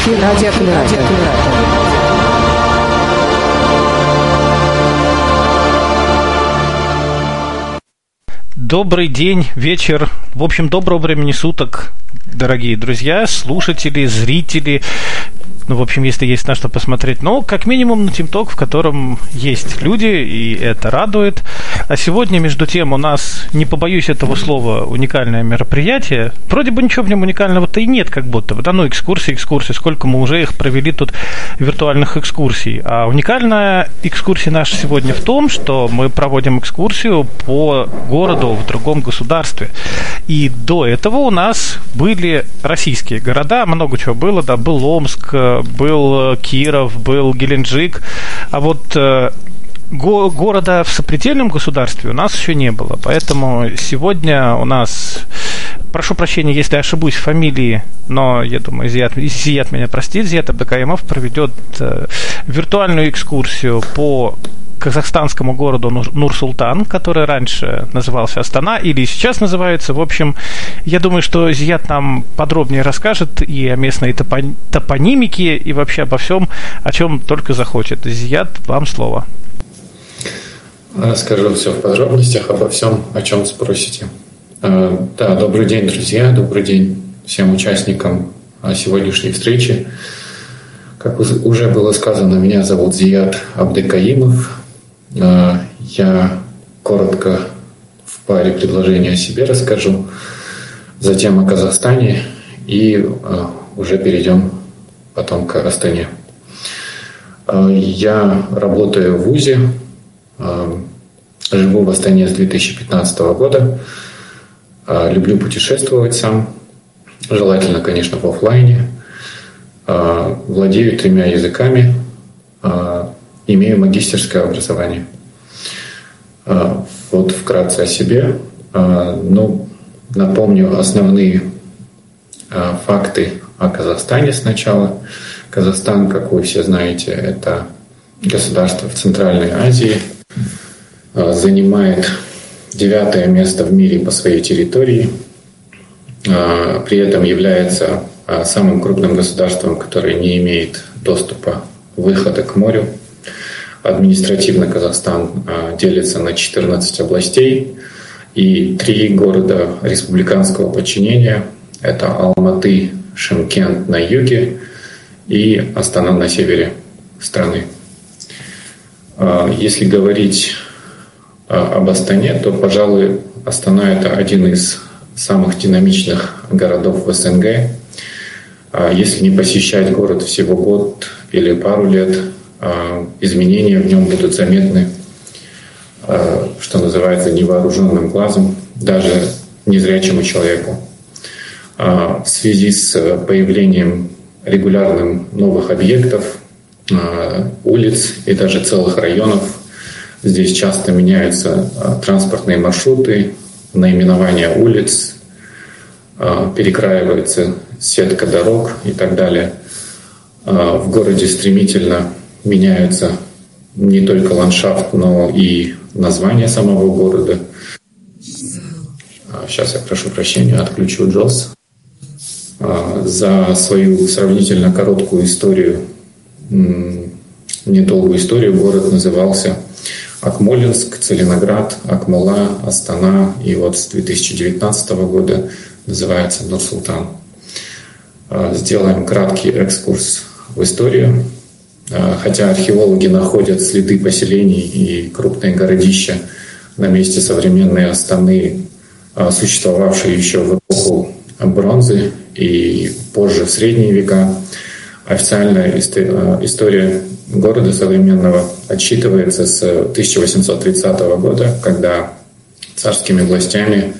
эфир радиоаккумулятор. Добрый день, вечер, в общем, доброго времени суток, дорогие друзья, слушатели, зрители, ну, в общем, если есть на что посмотреть. Но, как минимум, на ТимТок, в котором есть люди, и это радует. А сегодня, между тем, у нас, не побоюсь этого слова, уникальное мероприятие. Вроде бы ничего в нем уникального-то и нет, как будто бы. Да, ну, экскурсии, экскурсии. Сколько мы уже их провели тут, виртуальных экскурсий. А уникальная экскурсия наша сегодня в том, что мы проводим экскурсию по городу в другом государстве. И до этого у нас были российские города, много чего было, да, был Омск, был Киров, был Геленджик, а вот э, го- города в сопредельном государстве у нас еще не было. Поэтому сегодня у нас прошу прощения, если ошибусь фамилии, но я думаю, Зият, Зият меня простит, Зият Абдакаимов проведет э, виртуальную экскурсию по казахстанскому городу Нур-Султан, который раньше назывался Астана, или сейчас называется. В общем, я думаю, что Зият нам подробнее расскажет и о местной топонимике, и вообще обо всем, о чем только захочет. Зият, вам слово. Расскажу все в подробностях обо всем, о чем спросите. Э, да, добрый день, друзья, добрый день всем участникам сегодняшней встречи. Как уже было сказано, меня зовут Зият Абдекаимов. Э, я коротко в паре предложений о себе расскажу, затем о Казахстане и э, уже перейдем потом к Астане. Э, я работаю в ВУЗе, живу в Астане с 2015 года, люблю путешествовать сам, желательно, конечно, в офлайне, владею тремя языками, имею магистерское образование. А, вот вкратце о себе. А, ну, напомню основные а, факты о Казахстане сначала. Казахстан, как вы все знаете, это государство в Центральной Азии, занимает девятое место в мире по своей территории, при этом является самым крупным государством, которое не имеет доступа выхода к морю. Административно Казахстан а, делится на 14 областей и три города республиканского подчинения. Это Алматы, Шимкент на юге и Астана на севере страны. А, если говорить а, об Астане, то, пожалуй, Астана — это один из самых динамичных городов в СНГ. Если не посещать город всего год или пару лет, изменения в нем будут заметны, а, что называется, невооруженным глазом, даже незрячему человеку. А, в связи с появлением регулярным новых объектов, улиц и даже целых районов, здесь часто меняются транспортные маршруты, наименования улиц, перекраивается сетка дорог и так далее. В городе стремительно меняются не только ландшафт, но и название самого города. Сейчас а, я прошу прощения, отключу JOS. А, за свою сравнительно короткую историю, недолгую историю, город назывался Акмолинск, Целиноград, Акмола, Астана и вот с 2019 года называется Нур-Султан. А, сделаем краткий экскурс в историю. А, хотя археологи находят следы поселений и крупные городища на месте современной Астаны, а, существовавшие еще в эпоху бронзы и позже в средние века. Официальная а, история города современного отсчитывается с 1830 года, когда царскими властями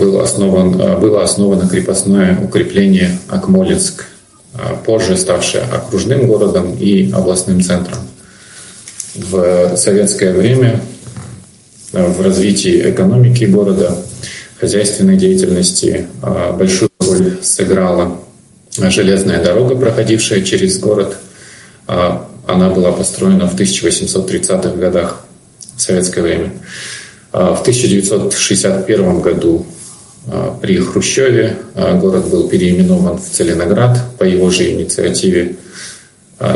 был основан, было основано крепостное укрепление Акмолинск – позже ставшее окружным городом и областным центром. В советское время э, в развитии экономики города, хозяйственной деятельности э, большую роль сыграла железная дорога, проходившая через город. Она была построена в 1830-х годах в советское время. В 1961 году при Хрущеве город был переименован в Целиноград по его же инициативе,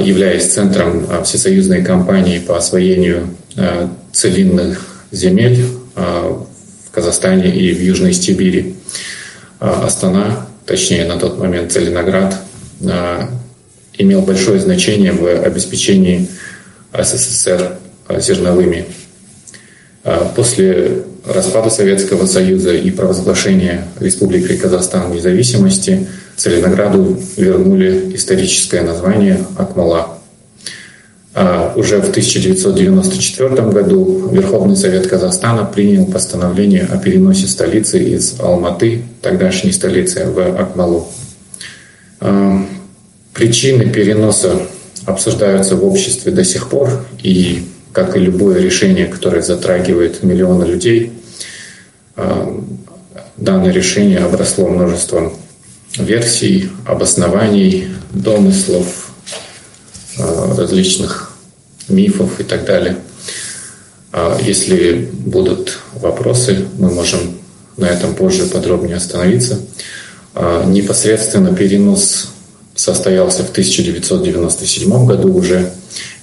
являясь центром всесоюзной кампании по освоению целинных земель в Казахстане и в Южной Сибири. Астана, точнее на тот момент Целиноград, имел большое значение в обеспечении СССР зерновыми. После распада Советского Союза и провозглашения Республики Казахстан независимости Целинограду вернули историческое название Акмала. А уже в 1994 году Верховный Совет Казахстана принял постановление о переносе столицы из Алматы, тогдашней столицы, в Акмалу. А, причины переноса обсуждаются в обществе до сих пор, и как и любое решение, которое затрагивает миллионы людей, а, данное решение обросло множеством версий, обоснований, домыслов, а, различных мифов и так далее. А если будут вопросы, мы можем на этом позже подробнее остановиться. Непосредственно перенос состоялся в 1997 году уже,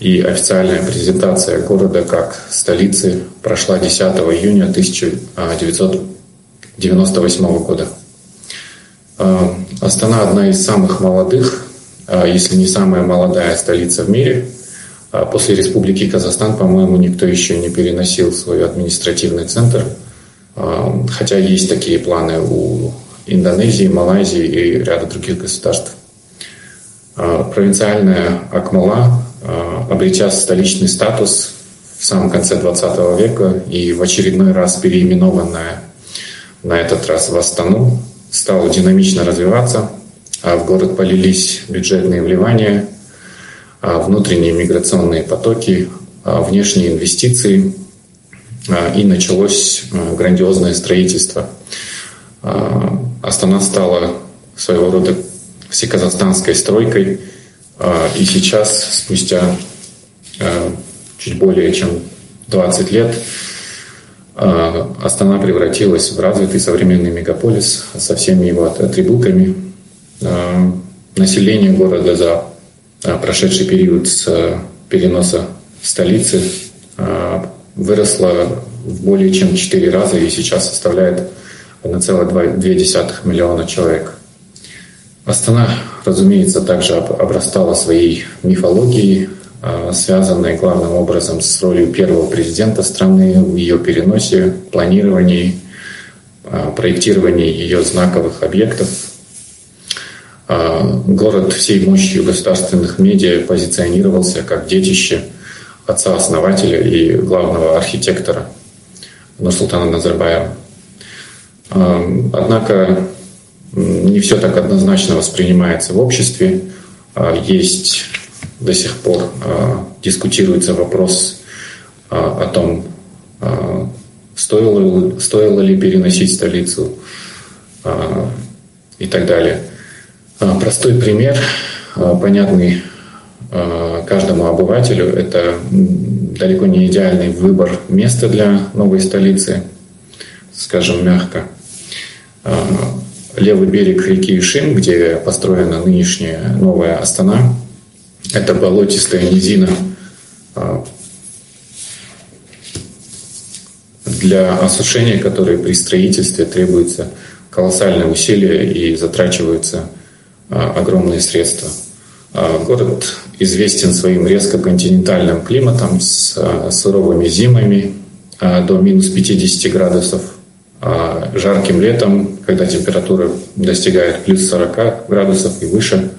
и официальная презентация города как столицы прошла 10 июня 1998 года. А, Астана одна из самых молодых, а, если не самая молодая столица в мире. А после Республики Казахстан, по-моему, никто еще не переносил свой административный центр, хотя есть такие планы у Индонезии, Малайзии и ряда других государств. А, провинциальная Акмала, а, обретя столичный статус в самом конце 20 века и в очередной раз переименованная на этот раз в Астану, стала динамично развиваться, а в город полились бюджетные вливания, внутренние миграционные потоки, внешние инвестиции, и началось грандиозное строительство. Астана стала своего рода всеказахстанской стройкой. А, и сейчас, спустя а, чуть более чем 20 лет, а, Астана превратилась в развитый современный мегаполис со всеми его атрибутами. Население города за прошедший период с переноса столицы выросло в более чем 4 раза и сейчас составляет 1,2 миллиона человек. Астана, разумеется, также обрастала своей мифологией, а, связанной главным образом с ролью первого президента страны в ее переносе, планировании, а, проектировании ее знаковых объектов. А, город всей мощью государственных медиа позиционировался как детище отца-основателя и главного архитектора Нурсултана Назарбаева. Однако не все так однозначно воспринимается в обществе. А, есть до сих пор а, дискутируется вопрос а, о том, стоило, стоило ли переносить столицу и так далее. Простой пример, понятный каждому обывателю, это далеко не идеальный выбор места для новой столицы, скажем мягко левый берег реки Ишим, где построена нынешняя новая Астана. Это болотистая низина. А, для осушения которой при строительстве требуется колоссальные усилия и затрачиваются а, огромные средства. А, город известен своим резко континентальным климатом с суровыми зимами до минус 50 градусов а жарким летом, когда температура достигает плюс 40 градусов и выше,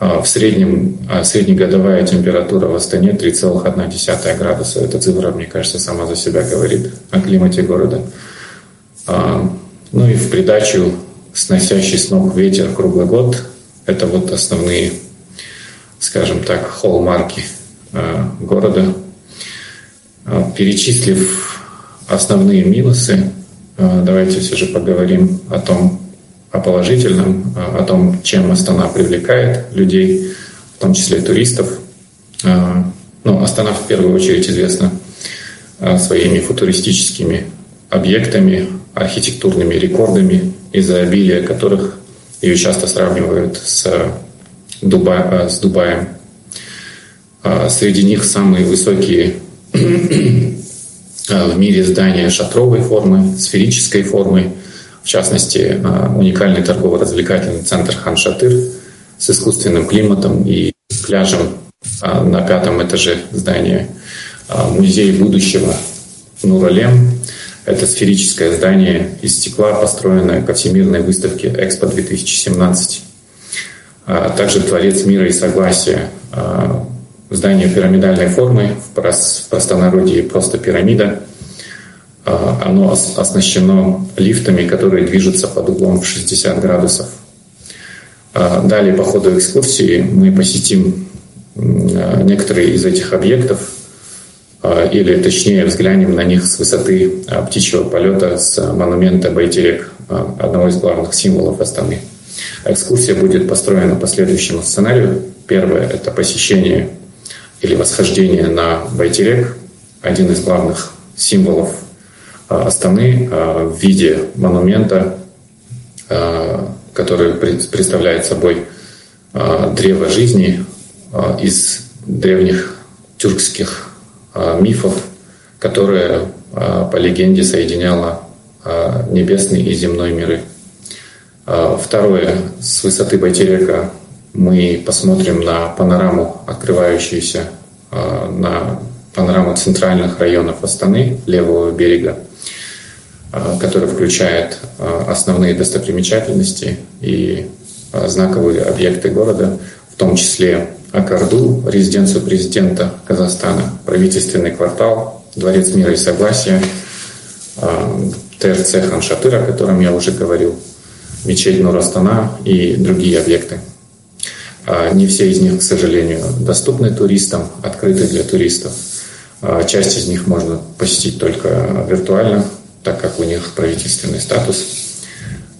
а в среднем а среднегодовая температура в Астане 3,1 градуса. Эта цифра, мне кажется, сама за себя говорит о климате города. Ну и в придачу сносящий с ног ветер круглый год. Это вот основные, скажем так, холмарки города. Перечислив основные минусы, давайте все же поговорим о том, о положительном, э, о том, чем Астана привлекает людей, в том числе туристов. Э, ну, Астана в первую очередь известна своими футуристическими объектами, архитектурными рекордами, из-за обилия которых ее часто сравнивают с, Дуба, с Дубаем. Среди них самые высокие в мире здания шатровой формы, сферической формы, в частности, уникальный торгово-развлекательный центр Хан-Шатыр с искусственным климатом и пляжем на пятом этаже здания, музей будущего Нуралем. Это сферическое здание из стекла, построенное ко Всемирной выставке Экспо 2017. Также Дворец мира и согласия. Здание пирамидальной формы, в простонародье просто пирамида – а, оно оснащено лифтами, которые движутся под углом в 60 градусов. А, далее по ходу экскурсии мы посетим а, некоторые из этих объектов, или точнее взглянем на них с высоты птичьего полета с монумента Байтерек, одного из главных символов Астаны. Экскурсия будет построена по следующему сценарию. Первое – это посещение или восхождение на Байтерек, один из главных символов а, Астаны а, в виде монумента, а, который представляет собой древо жизни из древних тюркских мифов, которое по легенде соединяло небесный и земной миры. Второе. С высоты Байтерека мы посмотрим на панораму, открывающуюся на панораму центральных районов Астаны, левого берега, Э, который включает э, основные достопримечательности и знаковые объекты города, в том числе Акарду, резиденцию президента Казахстана, правительственный квартал, Дворец мира и согласия, ТРЦ Ханшатыр, о котором я уже говорил, мечеть Нурастана и другие объекты. Не все из них, к сожалению, доступны туристам, открыты для туристов. Часть из них можно посетить только виртуально, так как у них правительственный статус.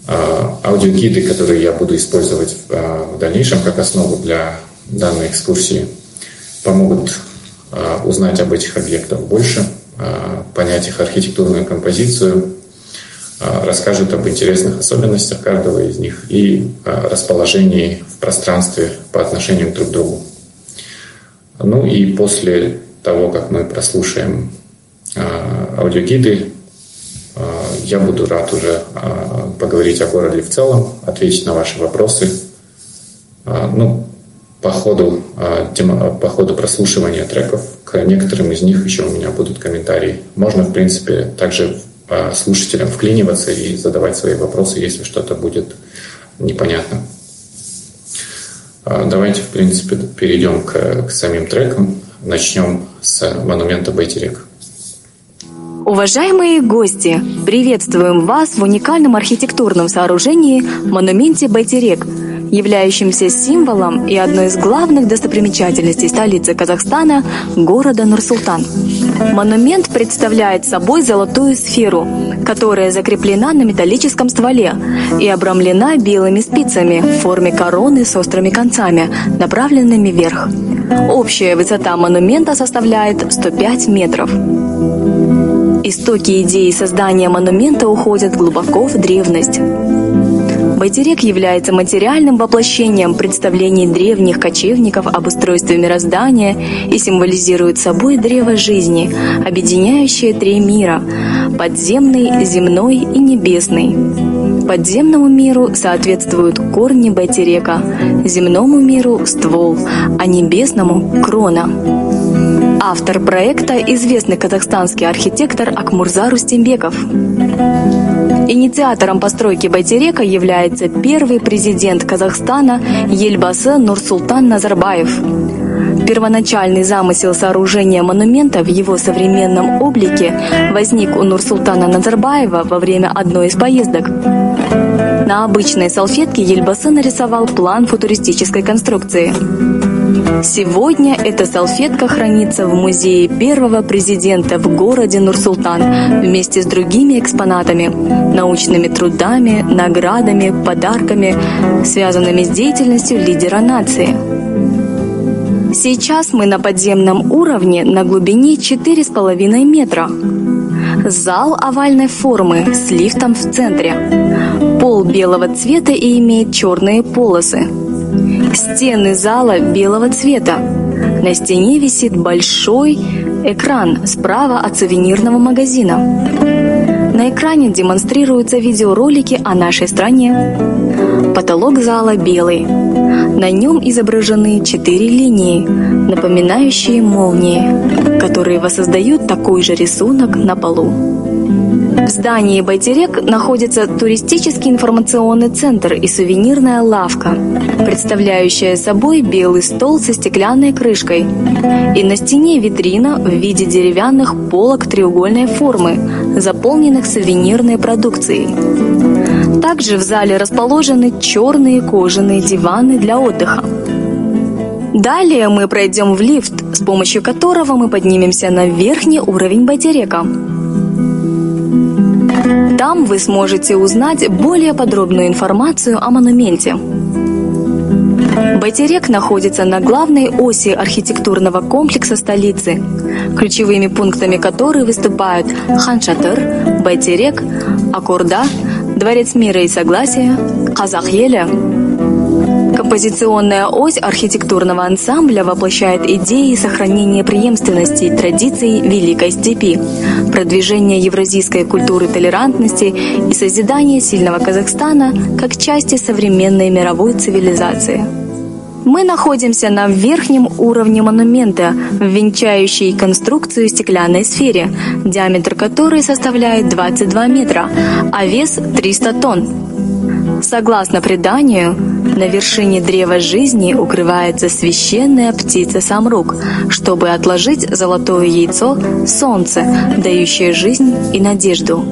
А, аудиогиды, которые я буду использовать а, в дальнейшем как основу для данной экскурсии, помогут а, узнать об этих объектах больше, понять их архитектурную композицию, расскажут об интересных особенностях каждого из них и расположении в пространстве по отношению друг к другу. Ну и после того, как мы прослушаем аудиогиды, я буду рад уже а, поговорить о городе в целом, ответить на ваши вопросы. А, ну, по ходу, а, по ходу прослушивания треков, к некоторым из них еще у меня будут комментарии. Можно, в принципе, также слушателям вклиниваться и задавать свои вопросы, если что-то будет непонятно. Давайте, в принципе, перейдем к, к самим трекам. Начнем с монумента Байтерек. Уважаемые гости, приветствуем вас в уникальном архитектурном сооружении монументе Байтерек, являющемся символом и одной из главных достопримечательностей столицы Казахстана – города Нур-Султан. Монумент представляет собой золотую сферу, которая закреплена на металлическом стволе и обрамлена белыми спицами в форме короны с острыми концами, направленными вверх. Общая высота монумента составляет 105 метров. Истоки идеи создания монумента уходят глубоко в древность. Байтерек является материальным воплощением представлений древних кочевников об устройстве мироздания и символизирует собой древо жизни, объединяющее три мира – подземный, земной и небесный. Подземному миру соответствуют корни Байтерека, земному миру – ствол, а небесному – крона. Автор проекта – известный казахстанский архитектор Акмурза Рустембеков. Инициатором постройки Байтерека является первый президент Казахстана Ельбасы Нурсултан Назарбаев. Первоначальный замысел сооружения монумента в его современном облике возник у Нурсултана Назарбаева во время одной из поездок. На обычной салфетке Ельбасы нарисовал план футуристической конструкции. Сегодня эта салфетка хранится в музее первого президента в городе Нур-Султан вместе с другими экспонатами, научными трудами, наградами, подарками, связанными с деятельностью лидера нации. Сейчас мы на подземном уровне на глубине 4,5 метра. Зал овальной формы с лифтом в центре. Пол белого цвета и имеет черные полосы. Стены зала белого цвета. На стене висит большой экран справа от сувенирного магазина. На экране демонстрируются видеоролики о нашей стране. Потолок зала белый. На нем изображены четыре линии, напоминающие молнии, которые воссоздают такой же рисунок на полу. В здании Байтерек находится туристический информационный центр и сувенирная лавка, представляющая собой белый стол со стеклянной крышкой. И на стене витрина в виде деревянных полок треугольной формы, заполненных сувенирной продукцией. Также в зале расположены черные кожаные диваны для отдыха. Далее мы пройдем в лифт, с помощью которого мы поднимемся на верхний уровень Байтерека. Там вы сможете узнать более подробную информацию о монументе. Байтерек находится на главной оси архитектурного комплекса столицы, ключевыми пунктами которой выступают Ханшатыр, Байтерек, Акурда, Дворец мира и согласия, Казахеля. Композиционная ось архитектурного ансамбля воплощает идеи сохранения преемственности традиций Великой Степи, продвижения евразийской культуры толерантности и созидания сильного Казахстана как части современной мировой цивилизации. Мы находимся на верхнем уровне монумента, венчающей конструкцию стеклянной сфере, диаметр которой составляет 22 метра, а вес 300 тонн. Согласно преданию, на вершине древа жизни укрывается священная птица Самрук, чтобы отложить золотое яйцо солнце, дающее жизнь и надежду.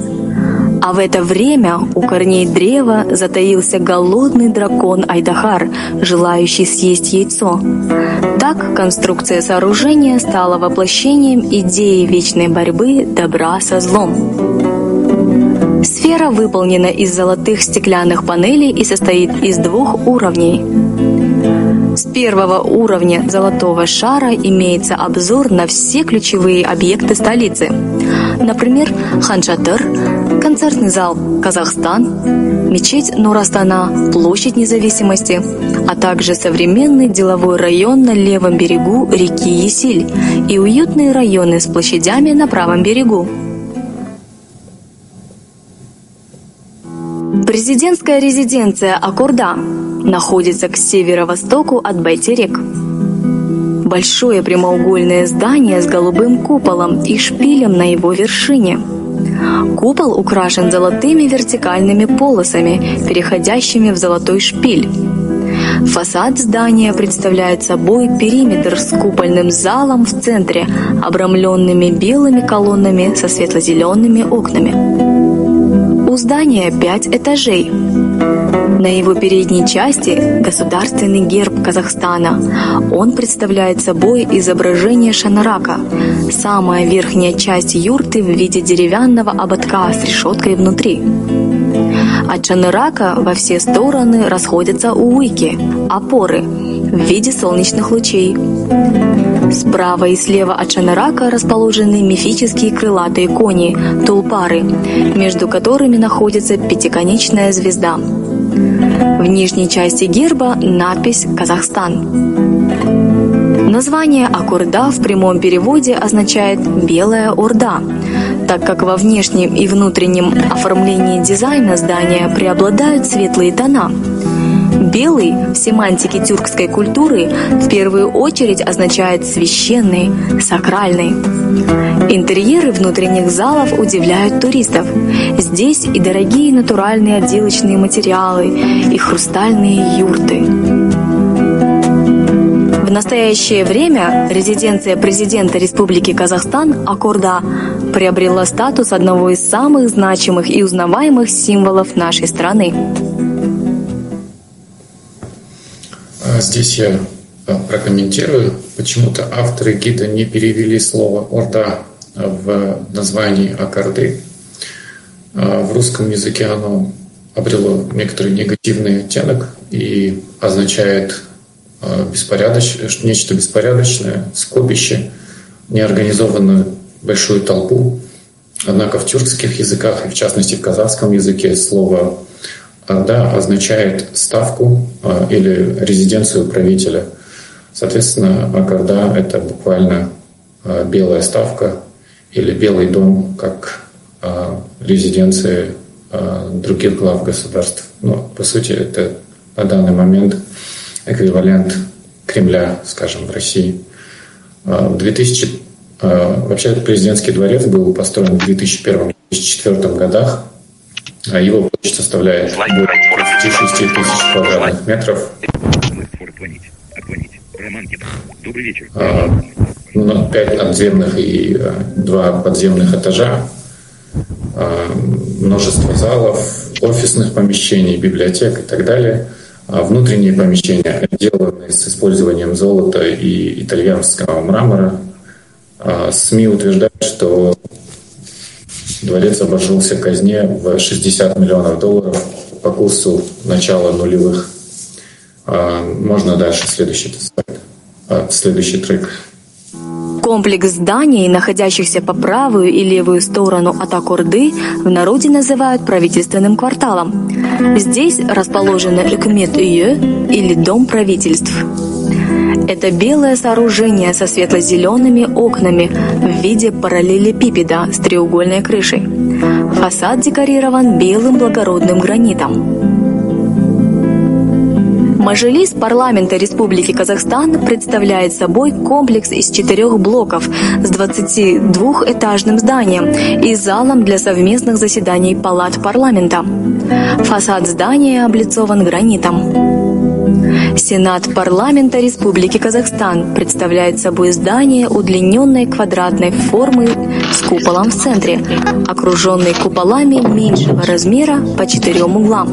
А в это время у корней древа затаился голодный дракон Айдахар, желающий съесть яйцо. Так конструкция сооружения стала воплощением идеи вечной борьбы добра со злом. Сфера выполнена из золотых стеклянных панелей и состоит из двух уровней. С первого уровня золотого шара имеется обзор на все ключевые объекты столицы. Например, Ханшатыр, концертный зал «Казахстан», мечеть Нурастана, площадь независимости, а также современный деловой район на левом берегу реки Есиль и уютные районы с площадями на правом берегу. Президентская резиденция Аккорда находится к северо-востоку от Байтерек. Большое прямоугольное здание с голубым куполом и шпилем на его вершине. Купол украшен золотыми вертикальными полосами, переходящими в золотой шпиль. Фасад здания представляет собой периметр с купольным залом в центре, обрамленными белыми колоннами со светло-зелеными окнами. У здания пять этажей. На его передней части государственный герб Казахстана. Он представляет собой изображение шанарака, самая верхняя часть юрты в виде деревянного ободка с решеткой внутри. От шанарака во все стороны расходятся уики, опоры в виде солнечных лучей. Справа и слева от шанарака расположены мифические крылатые кони, тулпары, между которыми находится пятиконечная звезда. В нижней части герба надпись «Казахстан». Название Акурда в прямом переводе означает «белая орда», так как во внешнем и внутреннем оформлении дизайна здания преобладают светлые тона. Белый в семантике тюркской культуры в первую очередь означает священный, сакральный. Интерьеры внутренних залов удивляют туристов. Здесь и дорогие натуральные отделочные материалы, и хрустальные юрты. В настоящее время резиденция президента Республики Казахстан Аккорда приобрела статус одного из самых значимых и узнаваемых символов нашей страны. Здесь я а, прокомментирую. Почему-то авторы гида не перевели слово «орда» в названии Аккорды. А, в русском языке оно обрело некоторый негативный оттенок и означает беспорядоч... нечто беспорядочное, скопище, неорганизованную большую толпу. Однако в тюркских языках, и в частности в казахском языке, слово «орда» означает ставку а, или резиденцию правителя. Соответственно, Акарда — это буквально а, белая ставка или белый дом, как резиденции других глав государств. Но, по сути, это на данный момент эквивалент Кремля, скажем, в России. В 2000 а, вообще президентский дворец был построен в 2001-2004 годах. А его площадь составляет более 36 тысяч квадратных метров. А, ну, пять надземных и два подземных этажа, множество залов, офисных помещений, библиотек и так далее. А внутренние помещения отделаны с использованием золота и итальянского мрамора, а СМИ утверждают, что дворец обошелся казне в 60 миллионов долларов по курсу начала нулевых. А, можно дальше следующий, а, следующий трек. Комплекс зданий, находящихся по правую и левую сторону от Аккорды, в народе называют правительственным кварталом. Здесь расположены Экмет или Дом правительств. Это белое сооружение со светло-зелеными окнами в виде параллелепипеда с треугольной крышей. Фасад декорирован белым благородным гранитом. Мажилис парламента Республики Казахстан представляет собой комплекс из четырех блоков с 22-этажным зданием и залом для совместных заседаний палат парламента. Фасад здания облицован гранитом. Сенат парламента Республики Казахстан представляет собой здание удлиненной квадратной формы с куполом в центре, окруженный куполами меньшего размера по четырем углам.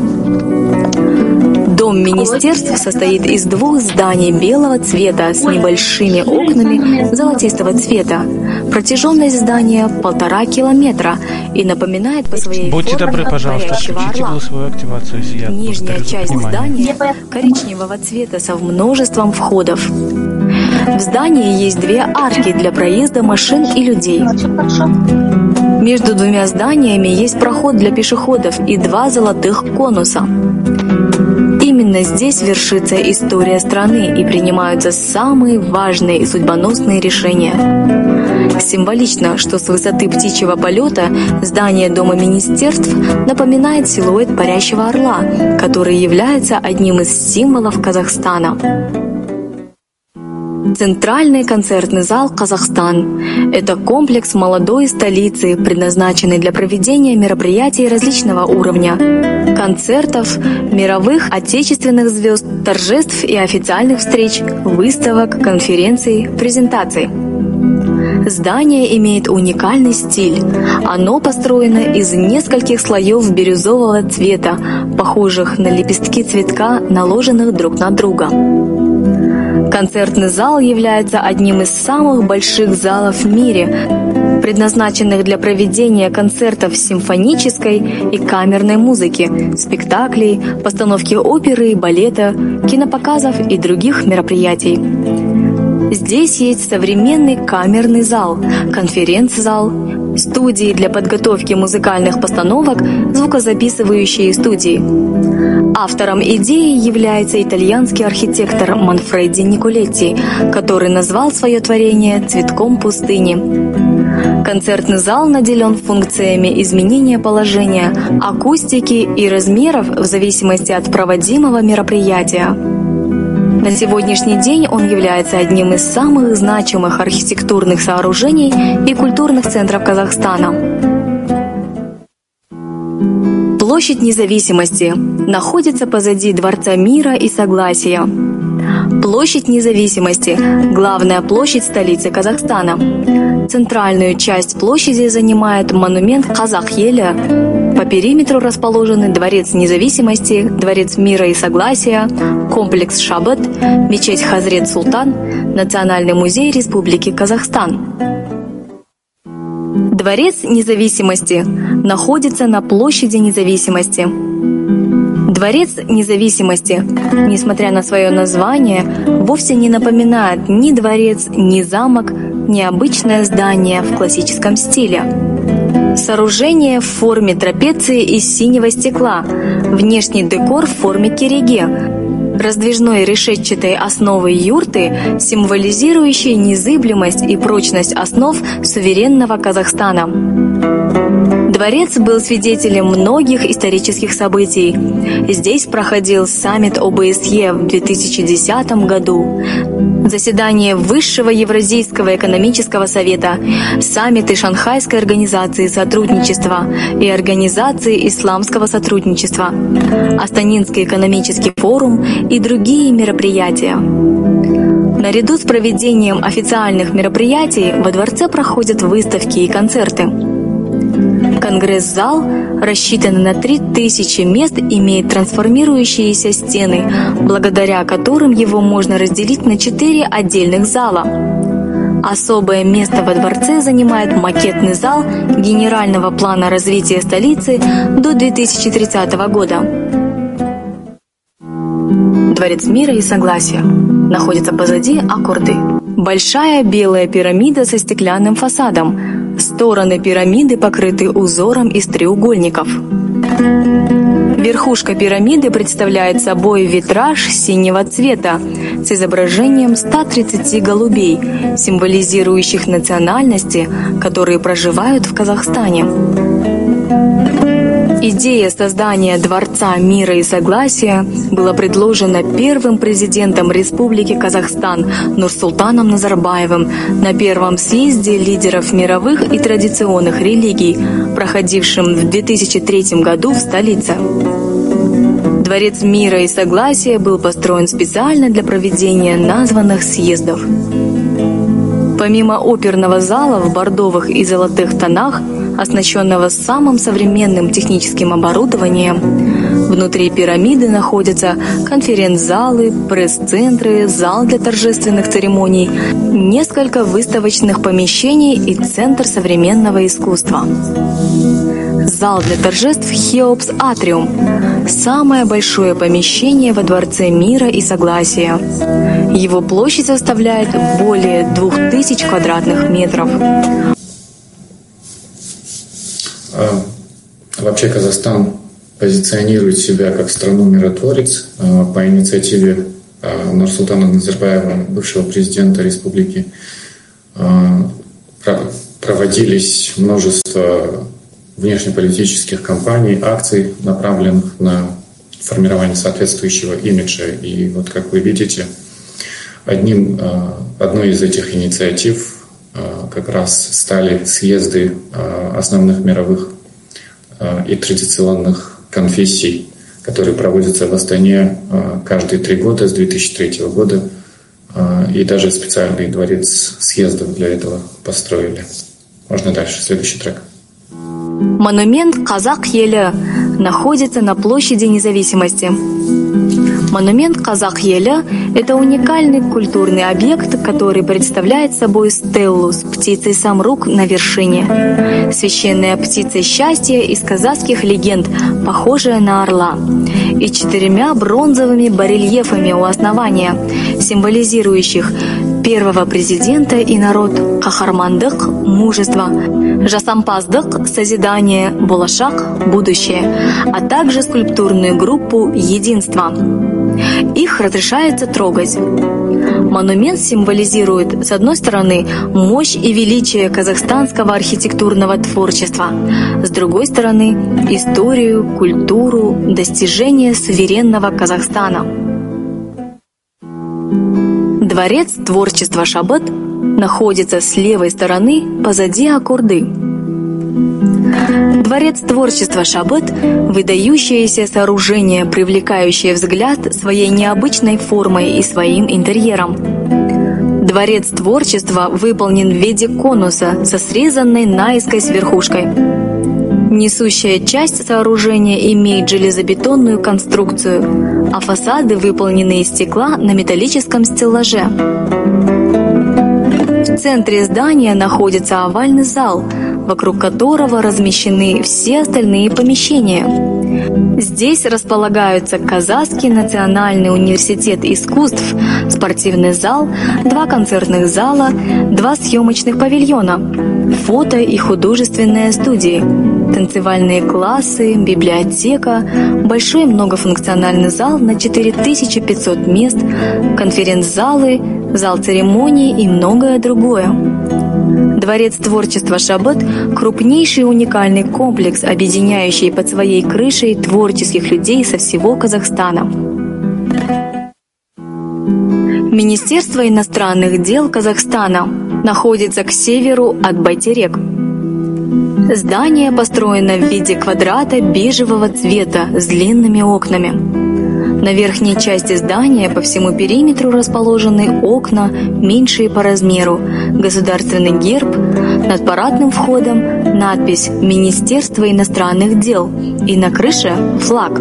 Дом министерств состоит из двух зданий белого цвета с небольшими окнами золотистого цвета. Протяженность здания полтора километра и напоминает по своей Будьте форме добры, пожалуйста, отключите голосовую активацию. Я Нижняя часть здания коричневого цвета со множеством входов. В здании есть две арки для проезда машин и людей. Между двумя зданиями есть проход для пешеходов и два золотых конуса. Именно здесь вершится история страны и принимаются самые важные и судьбоносные решения. Символично, что с высоты птичьего полета здание Дома министерств напоминает силуэт парящего орла, который является одним из символов Казахстана. Центральный концертный зал «Казахстан» — это комплекс молодой столицы, предназначенный для проведения мероприятий различного уровня, концертов, мировых, отечественных звезд, торжеств и официальных встреч, выставок, конференций, презентаций. Здание имеет уникальный стиль. Оно построено из нескольких слоев бирюзового цвета, похожих на лепестки цветка, наложенных друг на друга. Концертный зал является одним из самых больших залов в мире, предназначенных для проведения концертов симфонической и камерной музыки, спектаклей, постановки оперы и балета, кинопоказов и других мероприятий. Здесь есть современный камерный зал, конференц-зал, студии для подготовки музыкальных постановок, звукозаписывающие студии. Автором идеи является итальянский архитектор Манфреди Николетти, который назвал свое творение «Цветком пустыни». Концертный зал наделен функциями изменения положения, акустики и размеров в зависимости от проводимого мероприятия. На сегодняшний день он является одним из самых значимых архитектурных сооружений и культурных центров Казахстана. Площадь независимости находится позади Дворца мира и согласия. Площадь независимости – главная площадь столицы Казахстана. Центральную часть площади занимает монумент Казах-Еля. По периметру расположены Дворец независимости, Дворец мира и согласия, комплекс Шабат, мечеть Хазрет Султан, Национальный музей Республики Казахстан. Дворец независимости находится на площади независимости. Дворец независимости, несмотря на свое название, вовсе не напоминает ни дворец, ни замок, ни обычное здание в классическом стиле. Сооружение в форме трапеции из синего стекла, внешний декор в форме кириге, раздвижной решетчатой основы юрты, символизирующей незыблемость и прочность основ суверенного Казахстана. Дворец был свидетелем многих исторических событий. Здесь проходил саммит ОБСЕ в 2010 году, заседание Высшего Евразийского экономического совета, саммиты Шанхайской организации сотрудничества и Организации исламского сотрудничества, Астанинский экономический форум и другие мероприятия. Наряду с проведением официальных мероприятий во дворце проходят выставки и концерты. Конгресс-зал, рассчитанный на 3000 мест, имеет трансформирующиеся стены, благодаря которым его можно разделить на четыре отдельных зала. Особое место во дворце занимает макетный зал Генерального плана развития столицы до 2030 года. Дворец мира и согласия находится позади Аккорды. Большая белая пирамида со стеклянным фасадом, Стороны пирамиды покрыты узором из треугольников. Верхушка пирамиды представляет собой витраж синего цвета с изображением 130 голубей, символизирующих национальности, которые проживают в Казахстане. Идея создания Дворца мира и согласия была предложена первым президентом Республики Казахстан Нурсултаном Назарбаевым на первом съезде лидеров мировых и традиционных религий, проходившем в 2003 году в столице. Дворец мира и согласия был построен специально для проведения названных съездов. Помимо оперного зала в бордовых и золотых тонах, оснащенного самым современным техническим оборудованием, внутри пирамиды находятся конференц-залы, пресс-центры, зал для торжественных церемоний, несколько выставочных помещений и центр современного искусства. Зал для торжеств Хеопс Атриум – самое большое помещение во Дворце мира и согласия. Его площадь составляет более 2000 квадратных метров. А, вообще Казахстан позиционирует себя как страну-миротворец а, по инициативе а, Нурсултана Назарбаева, бывшего президента республики. Проводились множество внешнеполитических кампаний, акций, направленных на формирование соответствующего имиджа. И вот как вы видите, одним, одной из этих инициатив как раз стали съезды э, основных мировых и традиционных конфессий, которые проводятся в Астане каждые три года с 2003 года. И даже специальный дворец съездов для этого построили. Можно дальше, следующий трек. Монумент «Казак елі» находится на площади независимости. Монумент «Казак елі» — это уникальный культурный объект, который представляет собой стеллу с птицей самрук на вершине. Священная птица счастья из казахских легенд, похожая на орла, и четырьмя бронзовыми барельефами у основания, символизирующих первого президента и народ, кахармандык, мужество, жасампаздык, созидание, болашак, будущее, а также скульптурную группу «Единство». Их разрешается трогать. Монумент символизирует, с одной стороны, мощь и величие казахстанского архитектурного творчества, с другой стороны, историю, культуру, достижения суверенного Казахстана. Дворец творчества Шабат находится с левой стороны позади Аккурды. Дворец творчества Шабат – выдающееся сооружение, привлекающее взгляд своей необычной формой и своим интерьером. Дворец творчества выполнен в виде конуса со срезанной наискось верхушкой. Несущая часть сооружения имеет железобетонную конструкцию, а фасады выполнены из стекла на металлическом стеллаже. В центре здания находится овальный зал, вокруг которого размещены все остальные помещения. Здесь располагаются Казахский национальный университет искусств, спортивный зал, два концертных зала, два съемочных павильона, фото и художественные студии, танцевальные классы, библиотека, большой многофункциональный зал на 4500 мест, конференц-залы, зал церемоний и многое другое. Дворец творчества Шаббат – крупнейший уникальный комплекс, объединяющий под своей крышей творческих людей со всего Казахстана. Министерство иностранных дел Казахстана находится к северу от Байтерек. Здание построено в виде квадрата бежевого цвета с длинными окнами. На верхней части здания по всему периметру расположены окна, меньшие по размеру, государственный герб, над парадным входом надпись «Министерство иностранных дел» и на крыше флаг.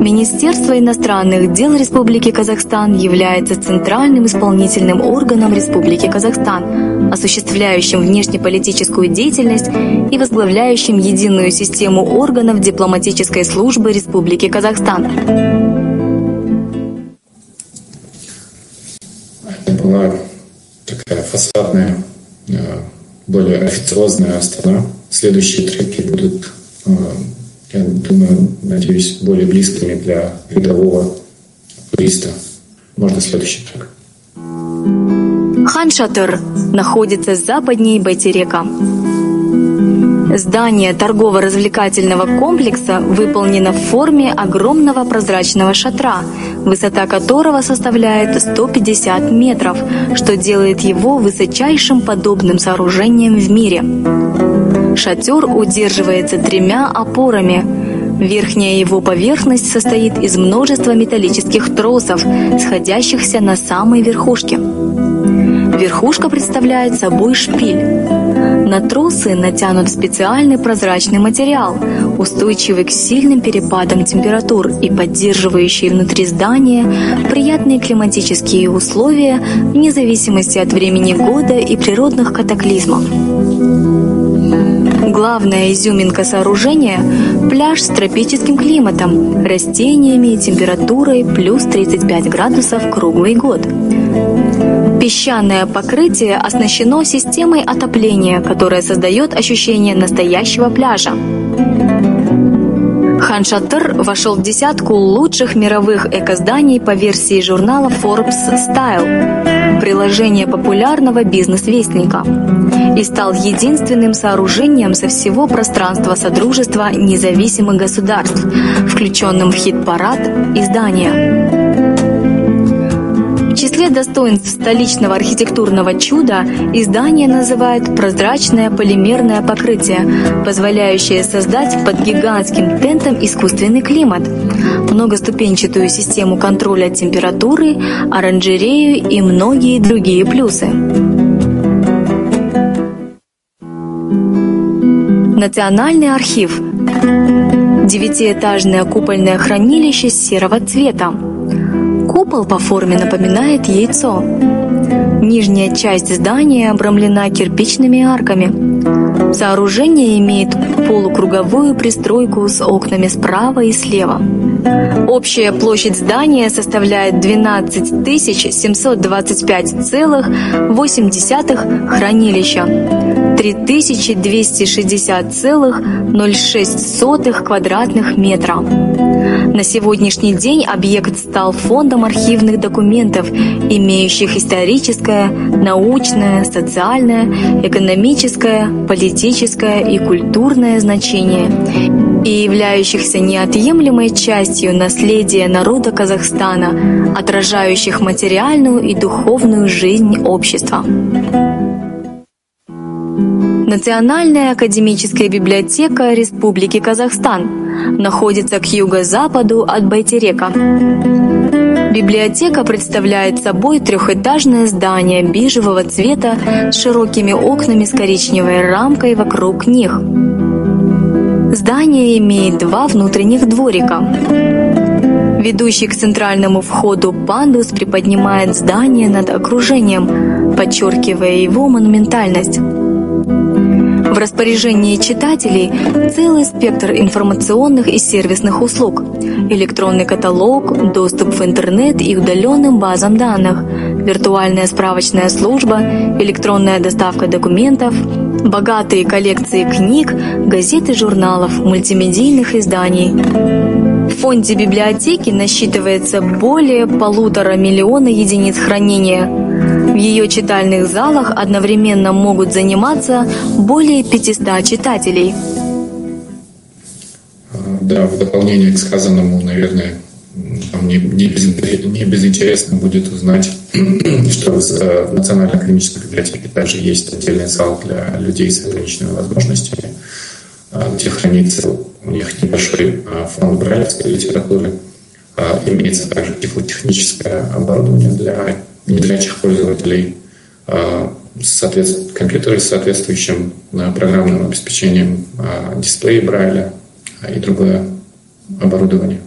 Министерство иностранных дел Республики Казахстан является центральным исполнительным органом Республики Казахстан, осуществляющим внешнеполитическую деятельность и возглавляющим единую систему органов дипломатической службы Республики Казахстан. Была такая фасадная, э, более официозная страна. Следующие треки будут э, я думаю, надеюсь, более близкими для рядового туриста. Можно следующий трек. Ханшатыр находится западнее Байтерека. Здание торгово-развлекательного комплекса выполнено в форме огромного прозрачного шатра, высота которого составляет 150 метров, что делает его высочайшим подобным сооружением в мире. Шатер удерживается тремя опорами. Верхняя его поверхность состоит из множества металлических тросов, сходящихся на самой верхушке. Верхушка представляет собой шпиль. На тросы натянут специальный прозрачный материал, устойчивый к сильным перепадам температур и поддерживающий внутри здания приятные климатические условия вне зависимости от времени года и природных катаклизмов. Главная изюминка сооружения – пляж с тропическим климатом, растениями и температурой плюс 35 градусов круглый год. Песчаное покрытие оснащено системой отопления, которая создает ощущение настоящего пляжа. Ханшатыр вошел в десятку лучших мировых экозданий по версии журнала Forbes Style, приложение популярного бизнес-вестника, и стал единственным сооружением со всего пространства Содружества независимых государств, включенным в хит-парад издания числе достоинств столичного архитектурного чуда издание называет прозрачное полимерное покрытие, позволяющее создать под гигантским тентом искусственный климат, многоступенчатую систему контроля температуры, оранжерею и многие другие плюсы. Национальный архив. Девятиэтажное купольное хранилище серого цвета. Купол по форме напоминает яйцо. Нижняя часть здания обрамлена кирпичными арками. Сооружение имеет полукруговую пристройку с окнами справа и слева. Общая площадь здания составляет 12 725,8 хранилища, 3260,06 квадратных метра. На сегодняшний день объект стал фондом архивных документов, имеющих историческое, научное, социальное, экономическое, политическое и культурное значение и являющихся неотъемлемой частью наследия народа Казахстана, отражающих материальную и духовную жизнь общества. Национальная академическая библиотека Республики Казахстан находится к юго-западу от Байтерека. Библиотека представляет собой трехэтажное здание бежевого цвета с широкими окнами с коричневой рамкой вокруг них. Здание имеет два внутренних дворика. Ведущий к центральному входу пандус приподнимает здание над окружением, подчеркивая его монументальность. В распоряжении читателей целый спектр информационных и сервисных услуг, электронный каталог, доступ в интернет и удаленным базам данных, виртуальная справочная служба, электронная доставка документов, богатые коллекции книг, газет и журналов, мультимедийных изданий. В фонде библиотеки насчитывается более полутора миллиона единиц хранения. В ее читальных залах одновременно могут заниматься более 500 читателей. Да, в дополнение к сказанному, наверное, не, не, не безинтересно будет узнать, что в Национальной клинической библиотеке также есть отдельный зал для людей с ограниченными возможностями, а, где хранится у них небольшой а, фонд брайлевской литературы. А, имеется также тифлотехническое оборудование для незрячих пользователей, компьютеры с соответствующим программным обеспечением, дисплеи Брайля и другое оборудование.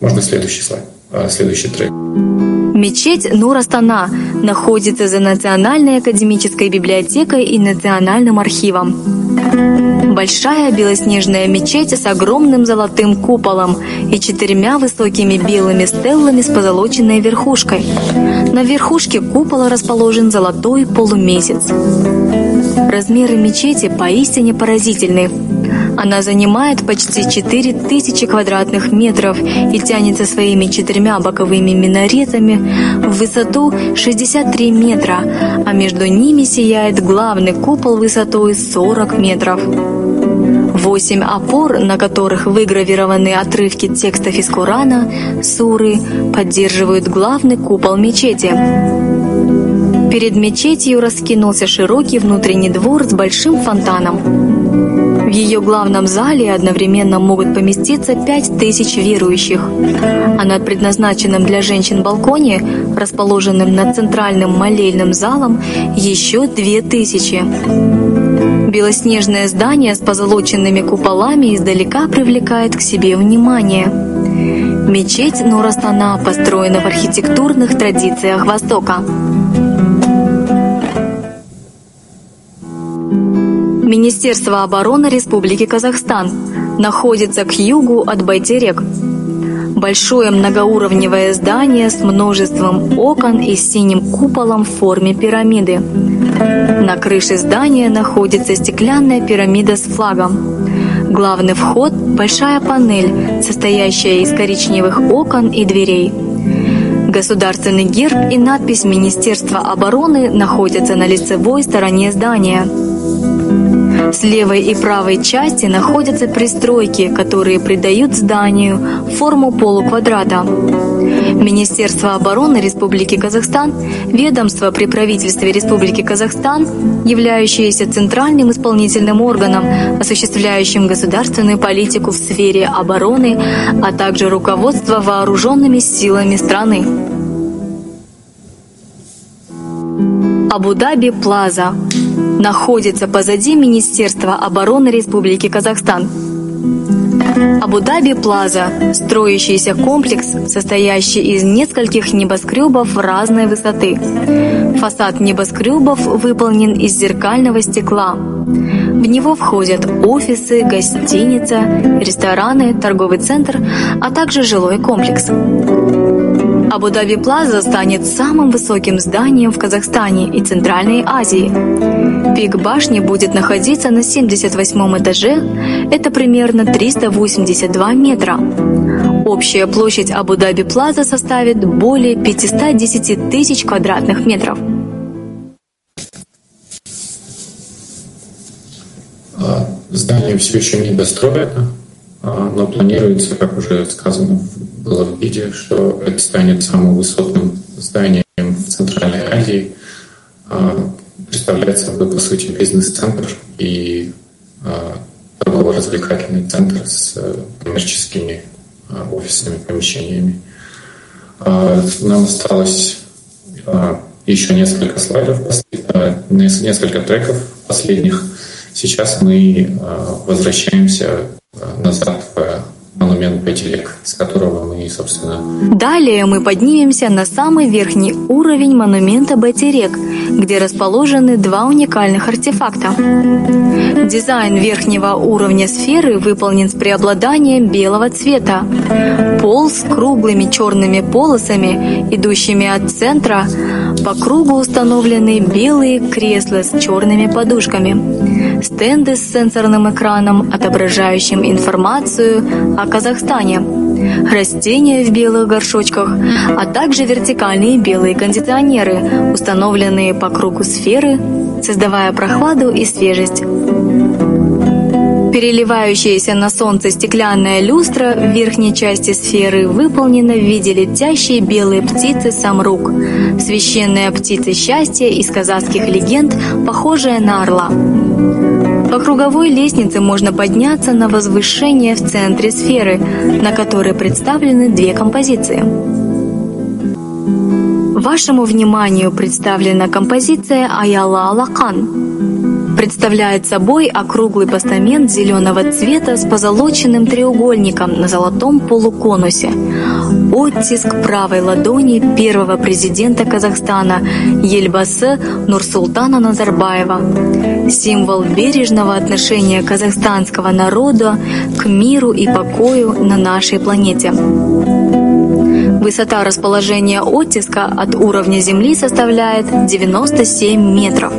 Можно следующий слайд, следующий трек. Мечеть Нурастана находится за Национальной академической библиотекой и Национальным архивом. Большая белоснежная мечеть с огромным золотым куполом и четырьмя высокими белыми стеллами с позолоченной верхушкой. На верхушке купола расположен золотой полумесяц. Размеры мечети поистине поразительны. Она занимает почти 4000 квадратных метров и тянется своими четырьмя боковыми минаретами в высоту 63 метра, а между ними сияет главный купол высотой 40 метров. Восемь опор, на которых выгравированы отрывки текстов из Корана, суры, поддерживают главный купол мечети. Перед мечетью раскинулся широкий внутренний двор с большим фонтаном. В ее главном зале одновременно могут поместиться пять тысяч верующих, а на предназначенном для женщин балконе, расположенном над центральным молельным залом, еще две тысячи. Белоснежное здание с позолоченными куполами издалека привлекает к себе внимание. Мечеть Нурастана построена в архитектурных традициях Востока. Министерство обороны Республики Казахстан находится к югу от Байтерек. Большое многоуровневое здание с множеством окон и синим куполом в форме пирамиды. На крыше здания находится стеклянная пирамида с флагом. Главный вход – большая панель, состоящая из коричневых окон и дверей. Государственный герб и надпись Министерства обороны находятся на лицевой стороне здания. С левой и правой части находятся пристройки, которые придают зданию форму полуквадрата. Министерство обороны Республики Казахстан, ведомство при правительстве Республики Казахстан, являющееся центральным исполнительным органом, осуществляющим государственную политику в сфере обороны, а также руководство вооруженными силами страны. Абу-Даби Плаза находится позади Министерства обороны Республики Казахстан. Абу-Даби Плаза – строящийся комплекс, состоящий из нескольких небоскребов разной высоты. Фасад небоскребов выполнен из зеркального стекла. В него входят офисы, гостиница, рестораны, торговый центр, а также жилой комплекс. Абу-Даби Плаза станет самым высоким зданием в Казахстане и Центральной Азии. Пик башни будет находиться на 78 этаже, это примерно 382 метра. Общая площадь Абу-Даби Плаза составит более 510 тысяч квадратных метров. А, здание все еще не достроено, но планируется, как уже сказано было в видео, что это станет самым высотным зданием в Центральной Азии. А, представляет собой, по сути, бизнес-центр и а, торгово-развлекательный центр с э, коммерческими офисными помещениями. Нам осталось еще несколько слайдов, несколько треков последних. Сейчас мы возвращаемся назад в монумент Байтерек, с которого мы, собственно... Далее мы поднимемся на самый верхний уровень монумента Байтерек, где расположены два уникальных артефакта. Дизайн верхнего уровня сферы выполнен с преобладанием белого цвета. Пол с круглыми черными полосами, идущими от центра, по кругу установлены белые кресла с черными подушками, стенды с сенсорным экраном, отображающим информацию о Казахстане, растения в белых горшочках, а также вертикальные белые кондиционеры, установленные по кругу сферы, создавая прохладу и свежесть. Переливающаяся на солнце стеклянная люстра в верхней части сферы выполнена в виде летящей белой птицы самрук, священная птица счастья из казахских легенд, похожая на орла. По круговой лестнице можно подняться на возвышение в центре сферы, на которой представлены две композиции. Вашему вниманию представлена композиция Аяла Алакан. Представляет собой округлый постамент зеленого цвета с позолоченным треугольником на золотом полуконусе. Оттиск правой ладони первого президента Казахстана Ельбасы Нурсултана Назарбаева. Символ бережного отношения казахстанского народа к миру и покою на нашей планете. Высота расположения оттиска от уровня Земли составляет 97 метров.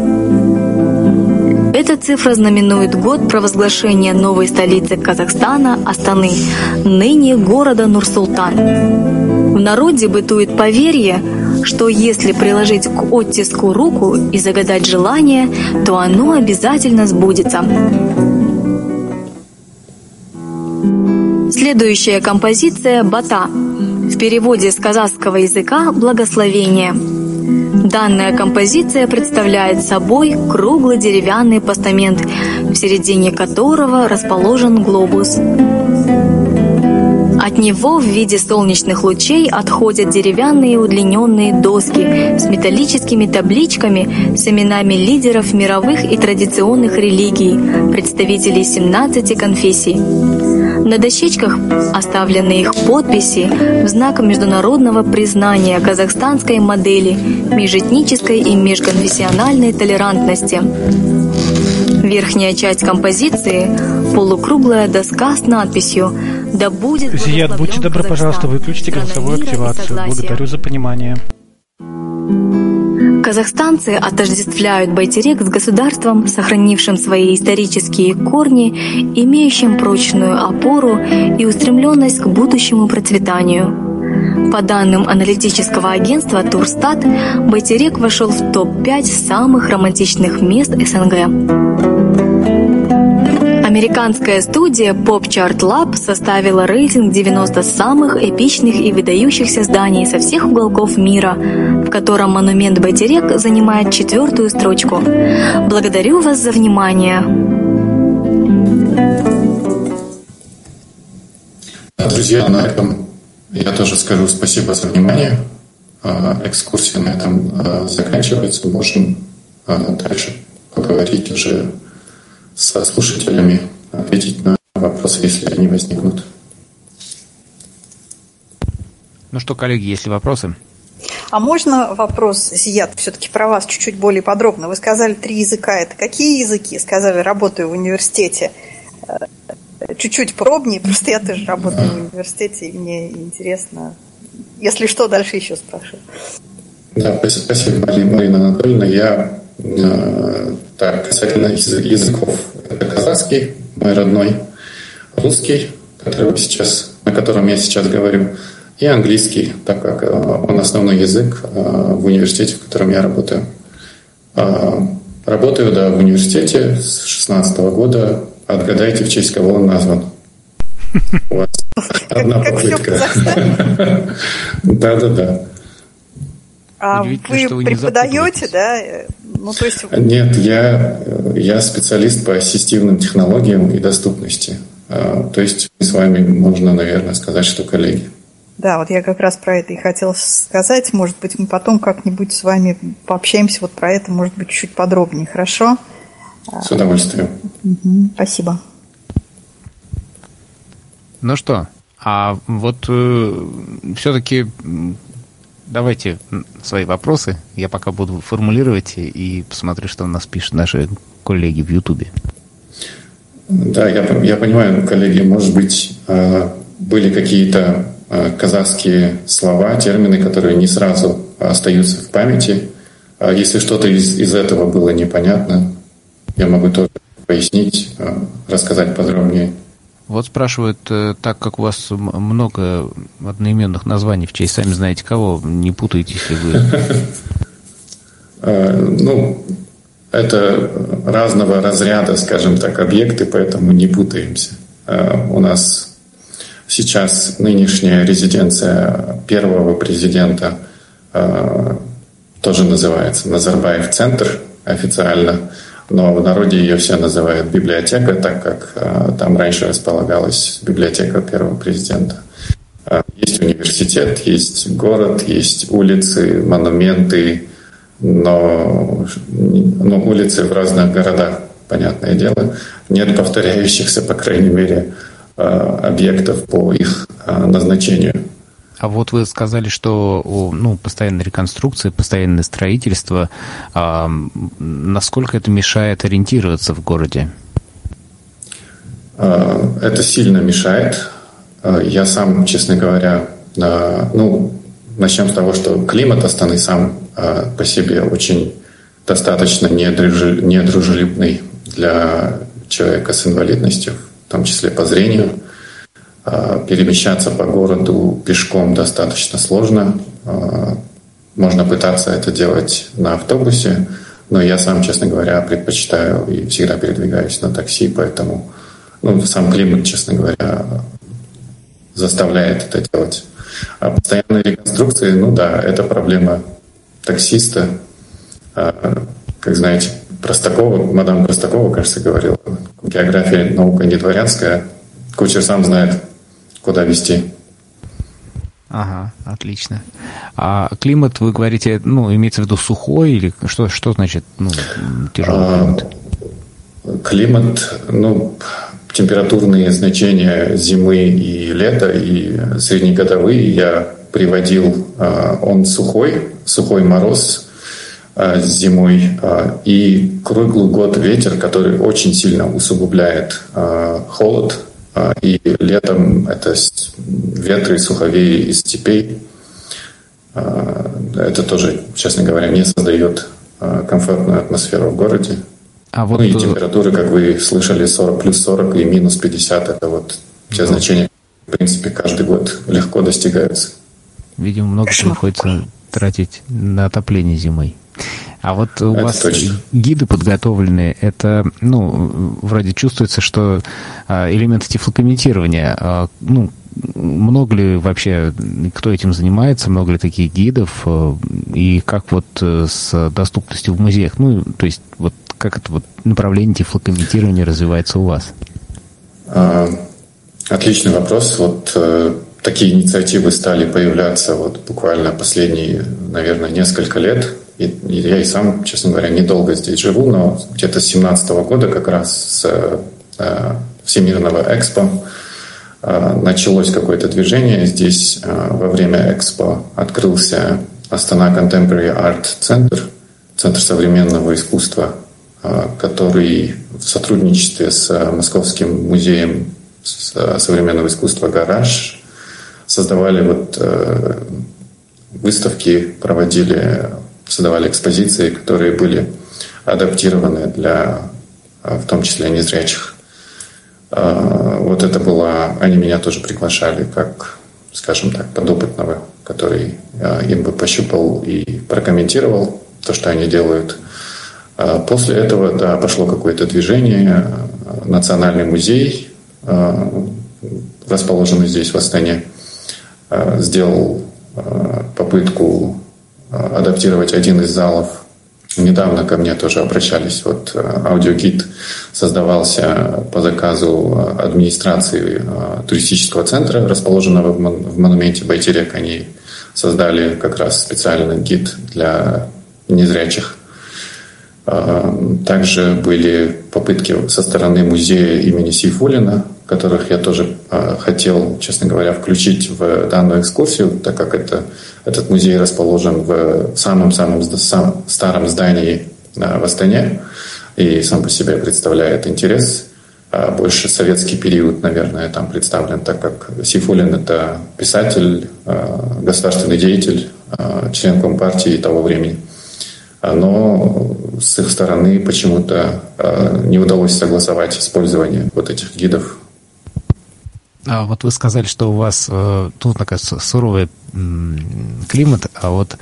Эта цифра знаменует год провозглашения новой столицы Казахстана Астаны, ныне города Нур-Султан. В народе бытует поверье, что если приложить к оттиску руку и загадать желание, то оно обязательно сбудется. Следующая композиция «Бата» в переводе с казахского языка «благословение». Данная композиция представляет собой круглый деревянный постамент, в середине которого расположен глобус. От него в виде солнечных лучей отходят деревянные удлиненные доски с металлическими табличками с именами лидеров мировых и традиционных религий, представителей 17 конфессий. На дощечках оставлены их подписи в знак международного признания казахстанской модели межэтнической и межконфессиональной толерантности. Верхняя часть композиции — полукруглая доска с надписью «Да будет Зият, будьте добры, пожалуйста, выключите голосовую активацию. Благодарю за понимание. Казахстанцы отождествляют Байтерек с государством, сохранившим свои исторические корни, имеющим прочную опору и устремленность к будущему процветанию. По данным аналитического агентства Турстат, Байтерек вошел в топ-5 самых романтичных мест СНГ. Американская студия Pop Chart Lab составила рейтинг 90 самых эпичных и выдающихся зданий со всех уголков мира, в котором монумент Байтерек занимает четвертую строчку. Благодарю вас за внимание. Друзья, на этом я тоже скажу спасибо за внимание. А, экскурсия на этом а, заканчивается. Можем а, дальше поговорить уже со слушателями, ответить на вопросы, если они возникнут. Ну что, коллеги, есть ли вопросы? А можно вопрос, Зият, все-таки про вас чуть-чуть более подробно? Вы сказали три языка. Это какие языки? Сказали, работаю в университете. Э, чуть-чуть пробнее, просто я тоже работаю в университете, и мне интересно. Если что, дальше еще спрашиваю. Да, спасибо, Марина Анатольевна. Я так, касательно языков, это казахский, мой родной, русский, который сейчас, на котором я сейчас говорю, и английский, так как э, он основной язык э, в университете, в котором я работаю. Э, работаю, да, в университете с 16 года. Отгадайте, в честь кого он назван. У вас одна попытка. Да-да-да. А вы преподаете, да? Ну, то есть... Нет, я, я специалист по ассистивным технологиям и доступности. А, то есть с вами можно, наверное, сказать, что коллеги. Да, вот я как раз про это и хотела сказать. Может быть, мы потом как-нибудь с вами пообщаемся вот про это, может быть, чуть подробнее, хорошо? С удовольствием. Угу, спасибо. Ну что, а вот э, все-таки Давайте свои вопросы. Я пока буду формулировать и посмотрю, что у нас пишут наши коллеги в Ютубе. Да, я, я понимаю, коллеги, может быть, э, были какие-то э, казахские слова, термины, которые не сразу остаются в памяти. А если что-то из, из этого было непонятно, я могу тоже пояснить, рассказать подробнее. Вот спрашивают, так как у вас много одноименных названий в честь, сами знаете кого, не путаетесь ли вы? Ну, это разного разряда, скажем так, объекты, поэтому не путаемся. Э, у нас сейчас нынешняя резиденция первого президента э, тоже называется Назарбаев центр официально, но в народе ее все называют библиотека, так как э, там раньше располагалась библиотека первого президента. Есть университет, есть город, есть улицы, монументы, но, но улицы в разных городах, понятное дело, нет повторяющихся, по крайней мере, а, объектов по их назначению. А вот вы сказали, что ну, постоянная реконструкция, постоянное строительство, а, насколько это мешает ориентироваться в городе? А, это сильно мешает. Я сам, честно говоря, ну, начнем с того, что климат Астаны сам а, по себе очень достаточно недружелюбный для человека с инвалидностью, в том числе по зрению. А, перемещаться по городу пешком достаточно сложно. А, можно пытаться это делать на автобусе, но я сам, честно говоря, предпочитаю и всегда передвигаюсь на такси, поэтому ну, сам климат, честно говоря, заставляет это делать. А постоянные реконструкции, ну да, это проблема таксиста. А, как знаете, Простакова, мадам Простакова, кажется, говорила, география наука не дворянская, кучер сам знает, куда вести. Ага, отлично. А климат, вы говорите, ну, имеется в виду сухой или что, что значит ну, тяжелый а, климат? Климат, ну, температурные значения зимы и лета и среднегодовые я приводил. А, он сухой, сухой мороз а, зимой и круглый год ветер, который очень сильно усугубляет холод. И летом это ветры суховеи из степей. Это тоже, честно говоря, не создает комфортную атмосферу в городе. А вот... Ну и температуры, как вы слышали, 40 плюс 40 и минус 50 это вот те значения, в принципе, каждый год легко достигаются. Видимо, много приходится тратить на отопление зимой. А вот у это вас точно. гиды подготовленные, это, ну, вроде чувствуется, что а, элементы тифлокомментирования, а, ну, много ли вообще, кто этим занимается, много ли таких гидов, а, и как вот э, с доступностью в музеях, ну, то есть вот как это вот направление тифлокомментирования развивается у вас? Отличный вопрос. Вот э, такие инициативы стали появляться вот буквально последние, наверное, несколько лет. И, я и сам, честно говоря, недолго здесь живу, но где-то с 2017 года как раз с э, Всемирного экспо э, началось какое-то движение. Здесь э, во время экспо открылся Астана Contemporary Art Center, Центр современного искусства, который в сотрудничестве с Московским музеем современного искусства «Гараж» создавали вот выставки, проводили, создавали экспозиции, которые были адаптированы для, э, в том числе, незрячих. Э, вот это было, они меня тоже приглашали как, скажем так, подопытного, который им бы пощупал и прокомментировал то, что они делают. После этого, да, пошло какое-то движение, Национальный музей, расположенный здесь в Астане, сделал попытку адаптировать один из залов. Недавно ко мне тоже обращались. Вот аудиогид создавался по заказу администрации туристического центра, расположенного в монументе Байтерек. Они создали как раз специальный гид для незрячих. Также были попытки со стороны музея имени Сейфулина, которых я тоже хотел, честно говоря, включить в данную экскурсию, так как это, этот музей расположен в самом-самом старом здании в Астане и сам по себе представляет интерес. Больше советский период, наверное, там представлен, так как Сейфулин – это писатель, государственный деятель, член Компартии того времени – но с их стороны почему-то э, не удалось согласовать использование вот этих гидов. А вот вы сказали, что у вас э, тут такой суровый климат, а вот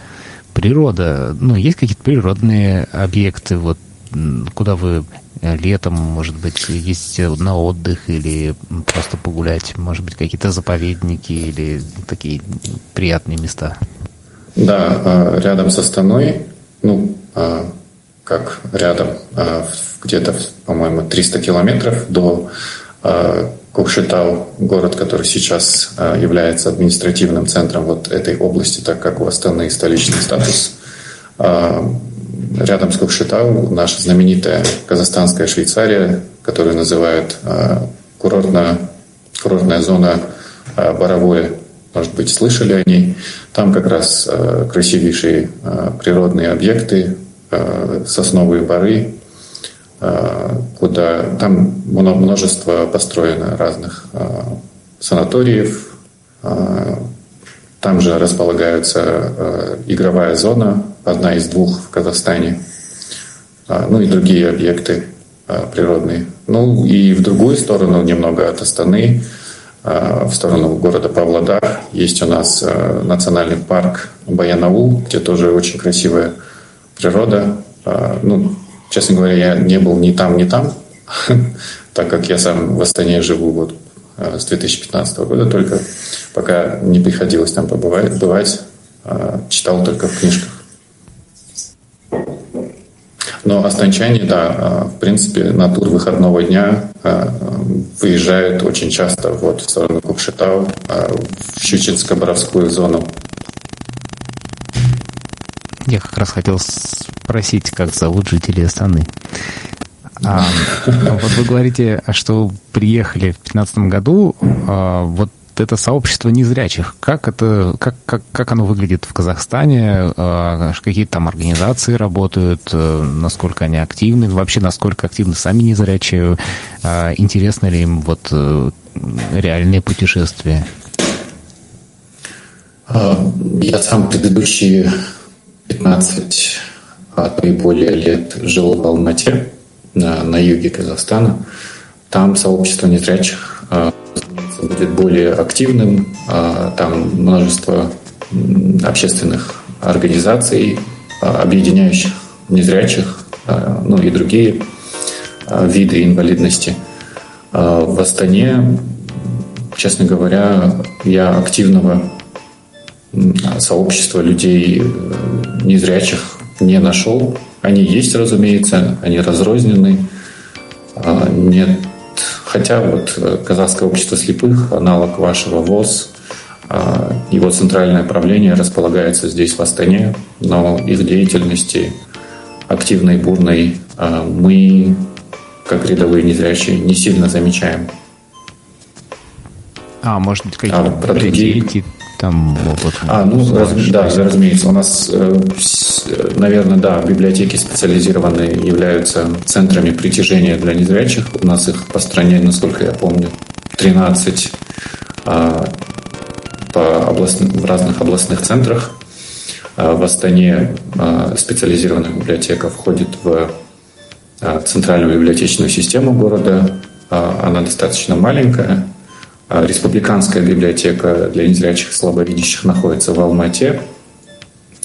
природа, ну, есть какие-то природные объекты, вот куда вы летом, может быть, ездите на отдых или просто погулять, может быть, какие-то заповедники или такие приятные места? Да, э, рядом со Станой ну, а, как рядом, а, где-то, по-моему, 300 километров до а, Кокшетау, город, который сейчас является административным центром вот этой области, так как у Астаны столичный статус. Рядом с Кокшетау наша знаменитая казахстанская Швейцария, которую называют курортная, курортная зона Боровое может быть, слышали о ней. Там как раз э, красивейшие э, природные объекты, э, сосновые бары, э, куда там множество построено разных э, санаториев. Э, там же располагается э, игровая зона, одна из двух в Казахстане, э, ну и другие объекты э, природные. Ну и в другую сторону, немного от Астаны, в сторону города Павлодар. Есть у нас э, национальный парк Баянаул, где тоже очень красивая природа. Э, ну, честно говоря, я не был ни там, ни там, так как я сам в Астане живу вот с 2015 года только, пока не приходилось там побывать, бывать, читал только в книжках. Но останчане, да, а, в принципе, на тур выходного дня а, выезжают очень часто вот в сторону Кукшетау, а, в Щучинско-Боровскую зону. Я как раз хотел спросить, как зовут жителей Астаны. А, вот вы говорите, что приехали в 2015 году. А, вот это сообщество незрячих. Как это, как, как, как оно выглядит в Казахстане? А, какие там организации работают? Э, насколько они активны? Вообще, насколько активны сами незрячие? А, интересно ли им вот э, реальные путешествия? А, я сам предыдущие 15, а то и более лет жил в Алмате, на, на юге Казахстана. Там сообщество незрячих будет более активным. А, там множество общественных организаций, а, объединяющих незрячих, а, ну и другие виды инвалидности. В Астане, честно говоря, я активного сообщества людей э, незрячих не нашел. Они есть, разумеется, они разрознены. Нет Хотя вот э, Казахское общество слепых, аналог вашего ВОЗ, а, его центральное правление располагается здесь, в Астане, но их деятельности активной, бурной а, мы, как рядовые незрячие, не сильно замечаем. А, может быть, какие-то а, про другие там вот, А, ну, раз, да, разумеется. У нас, э, наверное, да, библиотеки специализированные являются центрами притяжения для незрячих. У нас их по стране, насколько я помню, 13 а, по областным, в разных областных центрах. А, в Астане а, специализированная библиотека входит в центральную библиотечную систему города. Она достаточно маленькая, республиканская библиотека для незрячих и слабовидящих находится в Алмате.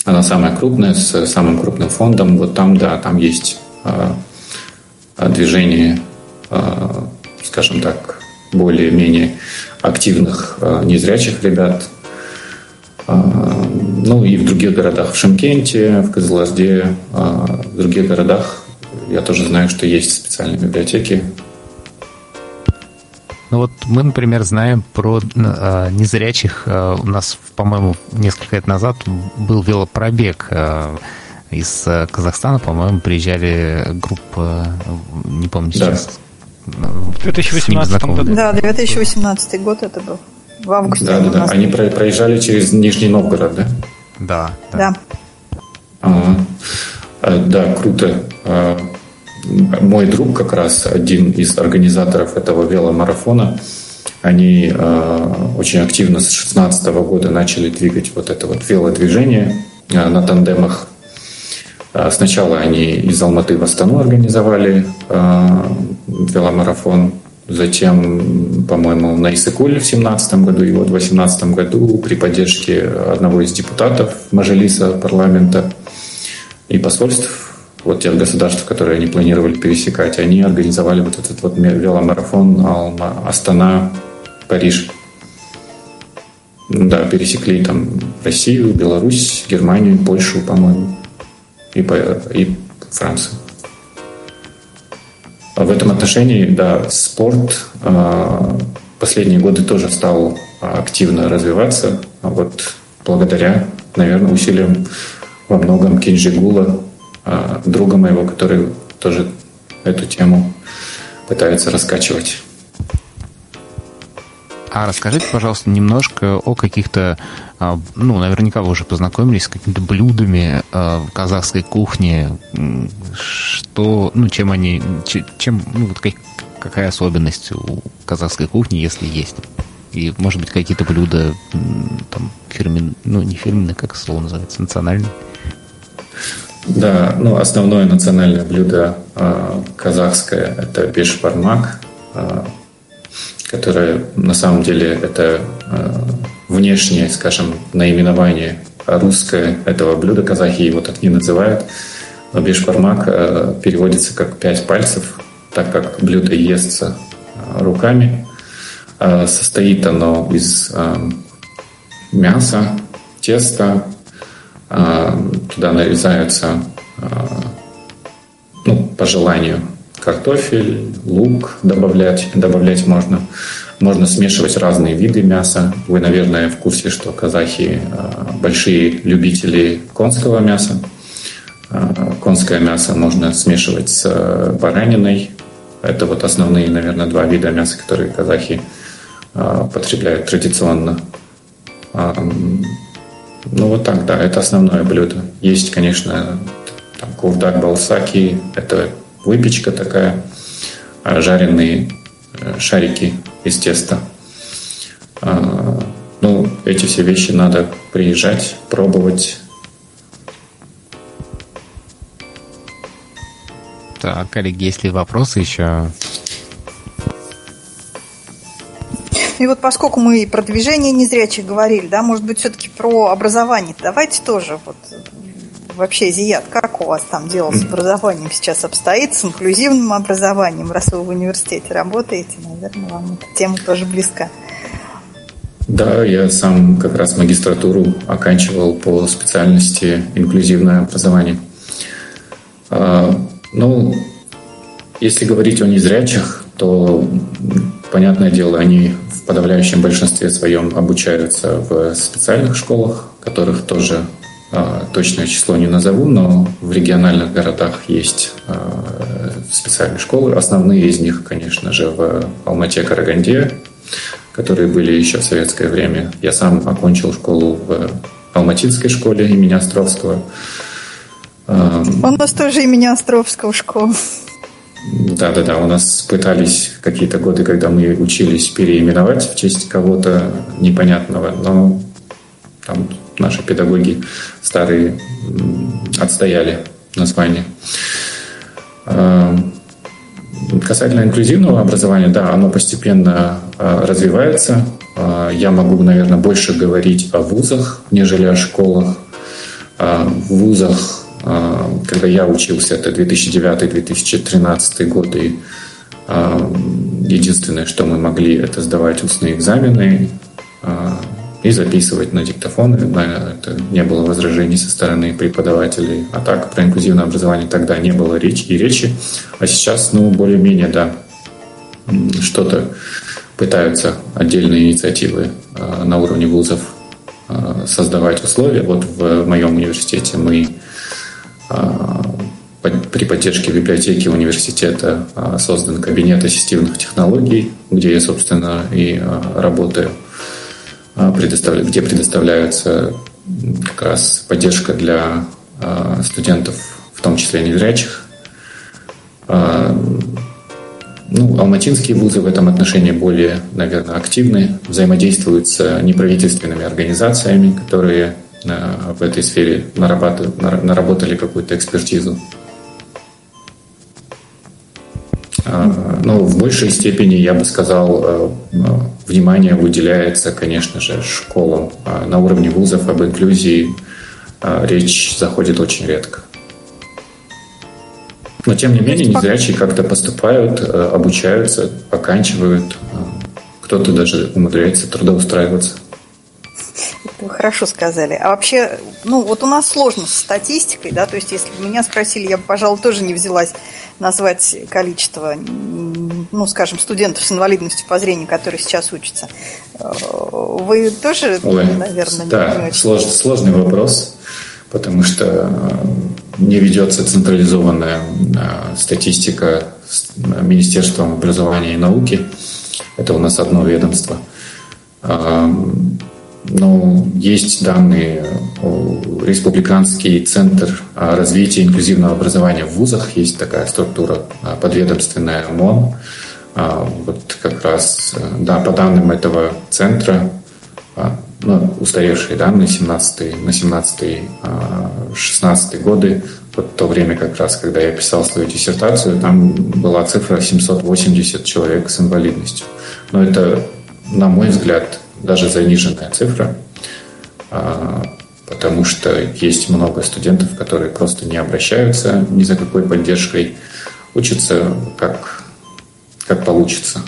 Она самая крупная, с самым крупным фондом. Вот там, да, там есть а, а, движение, скажем так, более-менее активных незрячих ребят. Ну и в других городах, в Шимкенте, в Кызылорде, в других городах я тоже знаю, что есть специальные библиотеки, ну вот мы, например, знаем про э, незрячих. Э, у нас, по-моему, несколько лет назад был велопробег. Э, из Казахстана, по-моему, приезжали группа, не помню сейчас. Да. В 2018 году. Да, 2018 год это был. В августе. Да, да, да. Они проезжали через Нижний Новгород, да? Да. Да. да. Ага. Да, круто. Мой друг как раз один из организаторов этого веломарафона. Они э, очень активно с 2016 года начали двигать вот это вот велодвижение э, на тандемах. Э, сначала они из Алматы в Астану организовали э, веломарафон. Затем, по-моему, на Исыкуле в 2017 году и вот в 2018 году при поддержке одного из депутатов Мажилиса парламента и посольств вот тех государств, которые они планировали пересекать, они организовали вот этот вот веломарафон Алма, Астана, Париж. Да, пересекли там Россию, Беларусь, Германию, Польшу, по-моему, и, по, и Францию. А в этом отношении, да, спорт э, последние годы тоже стал активно развиваться, а вот благодаря, наверное, усилиям во многом Кинжигула, а, друга моего, который тоже эту тему пытается раскачивать. А расскажите, пожалуйста, немножко о каких-то, а, ну, наверняка вы уже познакомились с какими-то блюдами а, казахской кухни, что, ну, чем они, чем, ну, вот какая особенность у казахской кухни, если есть? И, может быть, какие-то блюда там фирменные, ну, не фирменные, как слово называется, национальные? Да, ну основное национальное блюдо э, казахское это бешбармак, э, которое на самом деле это э, внешнее, скажем, наименование русское этого блюда. Казахи его так не называют. Но бешбармак э, переводится как пять пальцев, так как блюдо естся руками. Э, состоит оно из э, мяса, теста, а, туда нарезаются, а, ну, по желанию, картофель, лук добавлять, добавлять можно. Можно смешивать разные виды мяса. Вы, наверное, в курсе, что казахи а, большие любители конского мяса. Конское мясо можно смешивать с бараниной. Это вот основные, наверное, два вида мяса, которые казахи потребляют традиционно. Ну вот так, да, это основное блюдо. Есть, конечно, там, кувдак балсаки, это выпечка такая, а, жареные э, шарики из теста. А, ну, эти все вещи надо приезжать, пробовать. Так, коллеги, есть ли вопросы еще? И вот поскольку мы про движение незрячих говорили, да, может быть, все-таки про образование. Давайте тоже вот вообще, Зият, как у вас там дело с образованием сейчас обстоит, с инклюзивным образованием, раз вы в университете работаете, наверное, вам эта тема тоже близка. Да, я сам как раз магистратуру оканчивал по специальности инклюзивное образование. А, ну, если говорить о незрячих, то, понятное дело, они в подавляющем большинстве своем обучаются в специальных школах, которых тоже э, точное число не назову, но в региональных городах есть э, специальные школы. Основные из них, конечно же, в Алмате, Караганде, которые были еще в советское время. Я сам окончил школу в Алматинской школе имени Островского. У нас тоже имени Островского школа. Да-да-да, у нас пытались какие-то годы, когда мы учились переименовать в честь кого-то непонятного, но там наши педагоги старые отстояли название. А, касательно инклюзивного образования, да, оно постепенно а, развивается. А, я могу, наверное, больше говорить о вузах, нежели о школах. В вузах когда я учился, это 2009-2013 годы, а, единственное, что мы могли, это сдавать устные экзамены а, и записывать на диктофон. Это не было возражений со стороны преподавателей. А так, про инклюзивное образование тогда не было речи и речи. А сейчас, ну, более-менее, да, что-то пытаются отдельные инициативы на уровне вузов создавать условия. Вот в моем университете мы при поддержке библиотеки университета создан кабинет ассистивных технологий, где я, собственно, и работаю, где предоставляется как раз поддержка для студентов, в том числе незрячих. Ну, алматинские вузы в этом отношении более, наверное, активны, взаимодействуют с неправительственными организациями, которые в этой сфере наработали какую-то экспертизу. А, Но ну, в большей степени, я бы сказал, э, внимание выделяется, конечно же, школам. А на уровне вузов об инклюзии а, речь заходит очень редко. Но, тем не менее, незрячие как-то поступают, э, обучаются, оканчивают. Кто-то даже умудряется трудоустраиваться. Это вы хорошо сказали. А вообще, ну вот у нас сложно с статистикой, да, то есть если бы меня спросили, я бы, пожалуй, тоже не взялась назвать количество, ну, скажем, студентов с инвалидностью по зрению, которые сейчас учатся. Вы тоже, Ой, наверное, да, не очень... Слож, сложный вопрос, потому что э, не ведется централизованная э, статистика с Министерством образования и науки. Это у нас одно ведомство. Ну, есть данные, Республиканский центр развития инклюзивного образования в вузах, есть такая структура а, подведомственная ОМОН. А, вот как раз, да, по данным этого центра, ну, устаревшие данные 17 на 17-16 годы, вот то время как раз, когда я писал свою диссертацию, там была цифра 780 человек с инвалидностью. Но это, на мой взгляд, даже заниженная цифра, а, потому что есть много студентов, которые просто не обращаются ни за какой поддержкой, учатся как, как получится.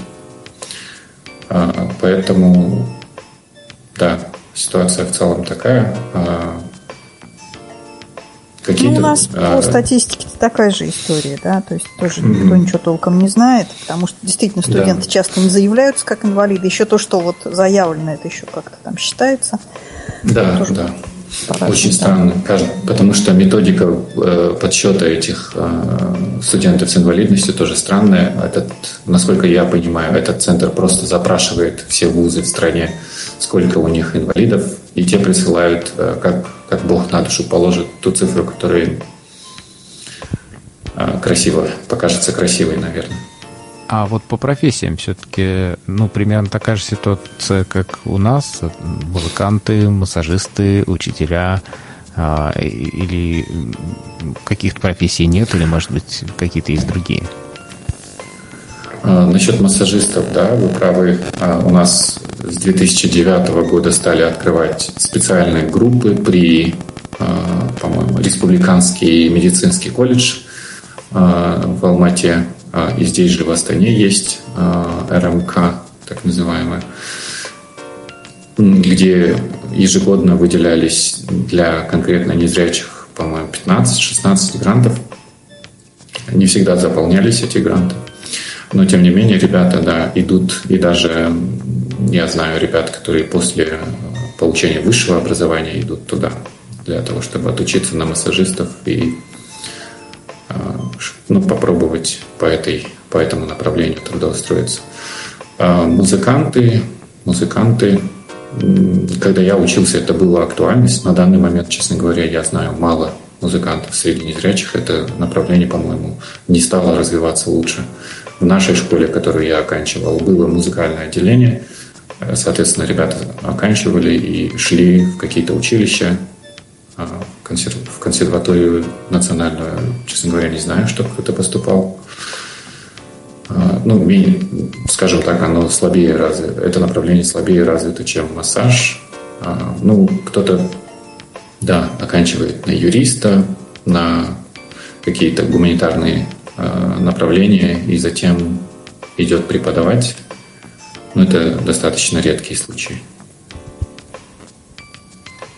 А, поэтому, да, ситуация в целом такая. Какие-то, ну, у нас а... по статистике такая же история, да, то есть тоже mm-hmm. никто ничего толком не знает, потому что действительно студенты да. часто не заявляются как инвалиды, еще то, что вот заявлено, это еще как-то там считается. Да, да. Очень странно, потому что методика э, подсчета этих э, студентов с инвалидностью тоже странная. Этот, насколько я понимаю, этот центр просто запрашивает все вузы в стране, сколько у них инвалидов, и те присылают, э, как, как Бог на душу положит, ту цифру, которая красиво, покажется красивой, наверное. А вот по профессиям все-таки, ну, примерно такая же ситуация, как у нас. Музыканты, массажисты, учителя а, или каких-то профессий нет, или, может быть, какие-то есть другие? А, насчет массажистов, да, вы правы. А, у нас с 2009 года стали открывать специальные группы при, а, по-моему, Республиканский медицинский колледж в Алмате и здесь же в Астане есть РМК, так называемая, где ежегодно выделялись для конкретно незрячих, по-моему, 15-16 грантов. Не всегда заполнялись эти гранты. Но, тем не менее, ребята, да, идут, и даже, я знаю ребят, которые после получения высшего образования идут туда, для того, чтобы отучиться на массажистов и ну, попробовать по, этой, по этому направлению трудоустроиться. А музыканты, музыканты, когда я учился, это была актуальность. На данный момент, честно говоря, я знаю мало музыкантов среди незрячих. Это направление, по-моему, не стало развиваться лучше. В нашей школе, которую я оканчивал, было музыкальное отделение. Соответственно, ребята оканчивали и шли в какие-то училища, а, в консерваторию национальную, честно говоря, не знаю, что кто-то поступал. А, ну, скажем так, оно слабее развито, это направление слабее развито, чем массаж. А, ну, кто-то, да, оканчивает на юриста, на какие-то гуманитарные направления и затем идет преподавать. Но это достаточно редкие случаи.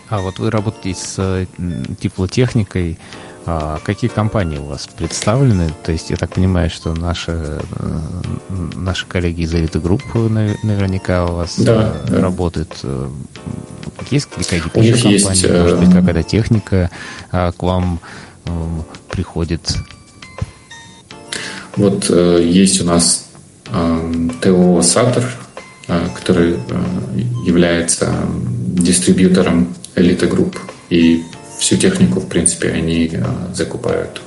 А вот вы работаете с теплотехникой. А какие компании у вас представлены? То есть я так понимаю, что наши, э, наши коллеги из элиты группы наверняка у вас да, э, да. работают. Есть какие-то еще компании? Есть, Может быть, э, какая-то техника к вам приходит? Вот э, есть у нас э, ТО «Сатор», который э, является дистрибьютором элиты групп. И всю технику, в принципе, они э, закупают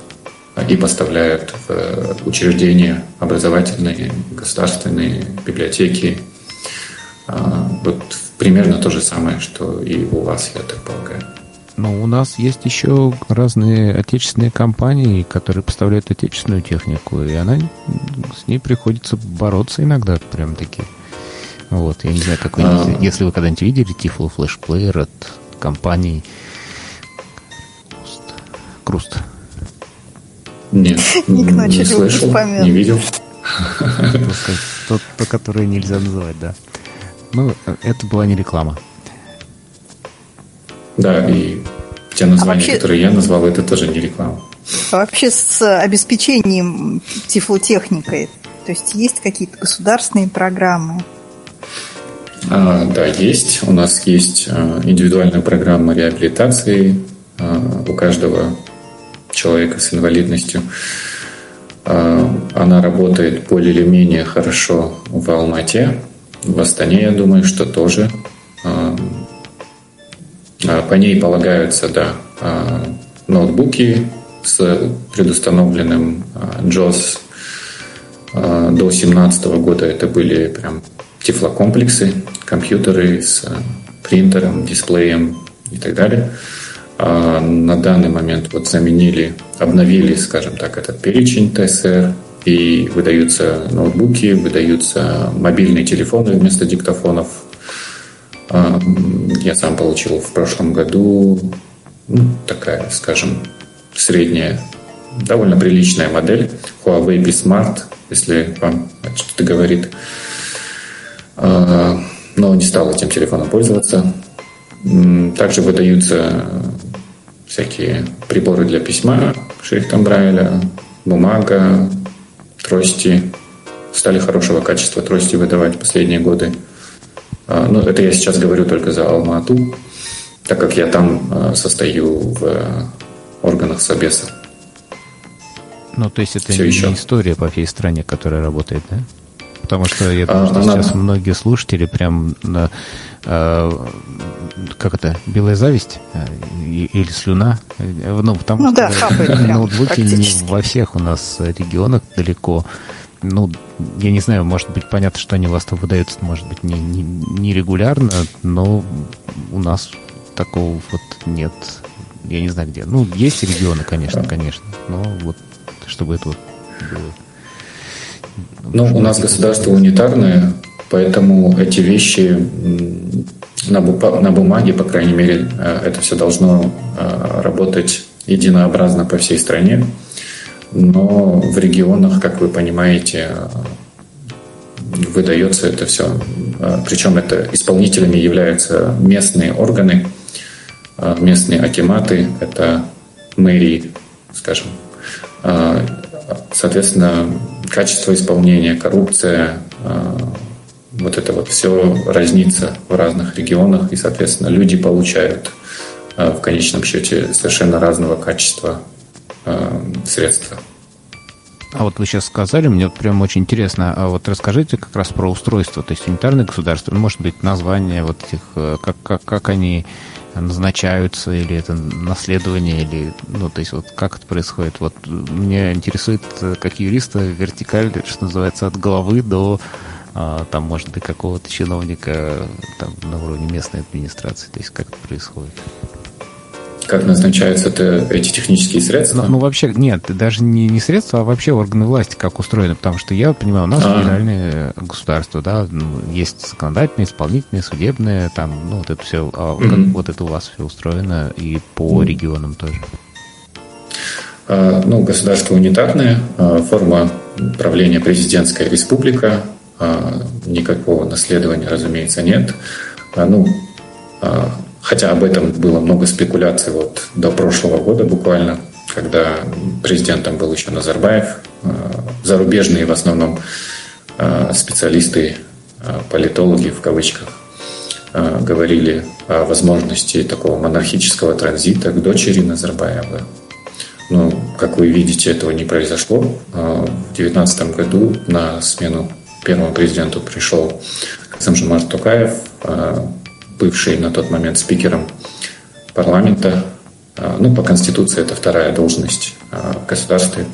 и поставляют в учреждения образовательные, государственные, библиотеки. Вот примерно то же самое, что и у вас, я так полагаю. Но у нас есть еще разные отечественные компании, которые поставляют отечественную технику, и она с ней приходится бороться иногда, прям таки. Вот, я не знаю, какой а... если вы когда-нибудь видели Flash Player от компании Круст. Нет, не слышал, не видел. Тот, то, который нельзя называть, да. Ну, это была не реклама. Да, и те названия, а вообще... которые я назвал, это тоже не реклама. А вообще с обеспечением тифлотехникой, то есть есть какие-то государственные программы? А, да, есть. У нас есть а, индивидуальная программа реабилитации а, у каждого человека с инвалидностью. А, она работает более или менее хорошо в Алмате. В Астане, я думаю, что тоже. А, а, по ней полагаются, да, ноутбуки с предустановленным JOS. До 2017 года это были прям тифлокомплексы, компьютеры с принтером, дисплеем и так далее. А на данный момент вот заменили, обновили, скажем так, этот перечень ТСР, и выдаются ноутбуки, выдаются мобильные телефоны вместо диктофонов. А, я сам получил в прошлом году ну, такая, скажем, средняя, довольно приличная модель Huawei P Smart, если вам что-то говорит. А, но не стал этим телефоном пользоваться. Также выдаются всякие приборы для письма шрифтом Брайля, бумага, трости. Стали хорошего качества трости выдавать в последние годы. А, ну, это я сейчас говорю только за Алма-Ату, так как я там а, состою в э, органах Собеса. Ну, то есть это Все не еще. история по всей стране, которая работает, да? Потому что я думаю, а, что она... сейчас многие слушатели прям на Э, как это, белая зависть или слюна, э, ну, потому ну, что да, ноутбуки не во всех у нас регионах далеко. Ну, я не знаю, может быть, понятно, что они там выдаются, может быть, не, не, не регулярно, но у нас такого вот нет. Я не знаю где. Ну, есть регионы, конечно, конечно, но вот чтобы это вот было. Ну, у нас государство унитарное, Поэтому эти вещи на, на бумаге, по крайней мере, э, это все должно э, работать единообразно по всей стране. Но в регионах, как вы понимаете, выдается это все. Э, Причем это исполнителями являются местные органы, местные акиматы, это мэрии, скажем. Соответственно, качество исполнения, коррупция, вот это вот все разнится в разных регионах, и, соответственно, люди получают в конечном счете совершенно разного качества э, средства. А вот вы сейчас сказали, мне вот прям очень интересно, а вот расскажите как раз про устройство, то есть унитарное государство, может быть, название вот этих, э, как, как, как они назначаются, или это наследование, или, ну, то есть вот как это происходит. Вот меня интересует, как юриста, вертикаль, что называется, от головы до а, там, может быть, какого-то чиновника там, на уровне местной администрации. То есть как это происходит? Как назначаются это, эти технические средства? Ну, ну, вообще, нет, даже не, не средства, а вообще органы власти как устроены. Потому что я понимаю, у нас а. федеральное государство, да, ну, есть законодательное, исполнительное, судебное, там, ну, вот это все, а mm-hmm. как вот это у вас все устроено и по mm-hmm. регионам тоже? А, ну, государство унитарное, а, форма правления президентская республика, а, никакого наследования, разумеется, нет. А, ну, хотя об этом было много спекуляций вот до прошлого года буквально, когда президентом был еще Назарбаев. Зарубежные в основном специалисты, политологи в кавычках, говорили о возможности такого монархического транзита к дочери Назарбаева. Ну, как вы видите, этого не произошло. В 2019 году на смену первому президенту пришел Самжимар Тукаев, а, бывший на тот момент спикером парламента. А, ну, по Конституции это вторая должность в государстве.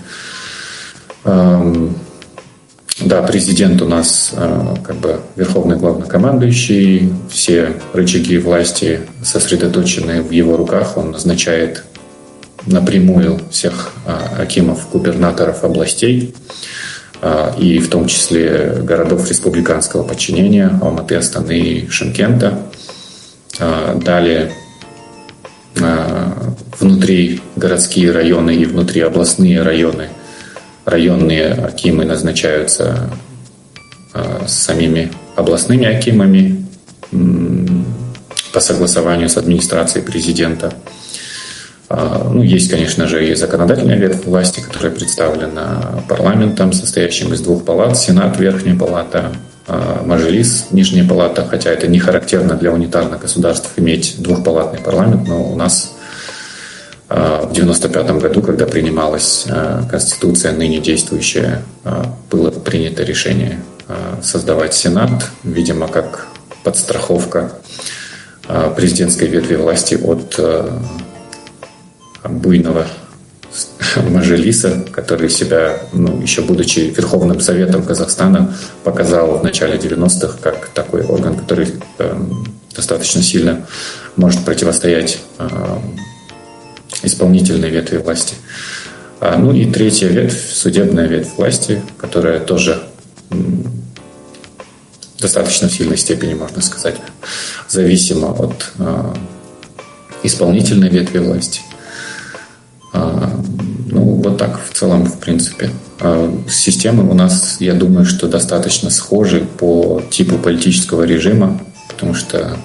Да, президент у нас как бы верховный главнокомандующий, все рычаги власти сосредоточены в его руках, он назначает напрямую всех а, акимов, губернаторов областей, а, и в том числе городов республиканского подчинения Алматы, Астаны и Шимкента. А, далее внутри городские районы и внутри областные районы районные акимы назначаются самими областными акимами по согласованию с администрацией президента. А, ну, есть, конечно же, и законодательная ветвь власти, которая представлена парламентом, состоящим из двух палат, Сенат, Верхняя палата, а, Мажилис, Нижняя палата, хотя это не характерно для унитарных государств иметь двухпалатный парламент, но у нас а, в 1995 году, когда принималась Конституция, ныне действующая, было принято решение создавать Сенат, видимо, как подстраховка президентской ветви власти от буйного Мажилиса, который себя, ну, еще будучи Верховным Советом Казахстана, показал в начале 90-х как такой орган, который э, достаточно сильно может противостоять э, исполнительной ветви власти. А, ну и третья ветвь, судебная ветвь власти, которая тоже достаточно в сильной степени, можно сказать, зависима от э, исполнительной ветви власти. А, ну, вот так в целом, в принципе. А системы у нас, я думаю, что достаточно схожи по типу политического режима, потому что...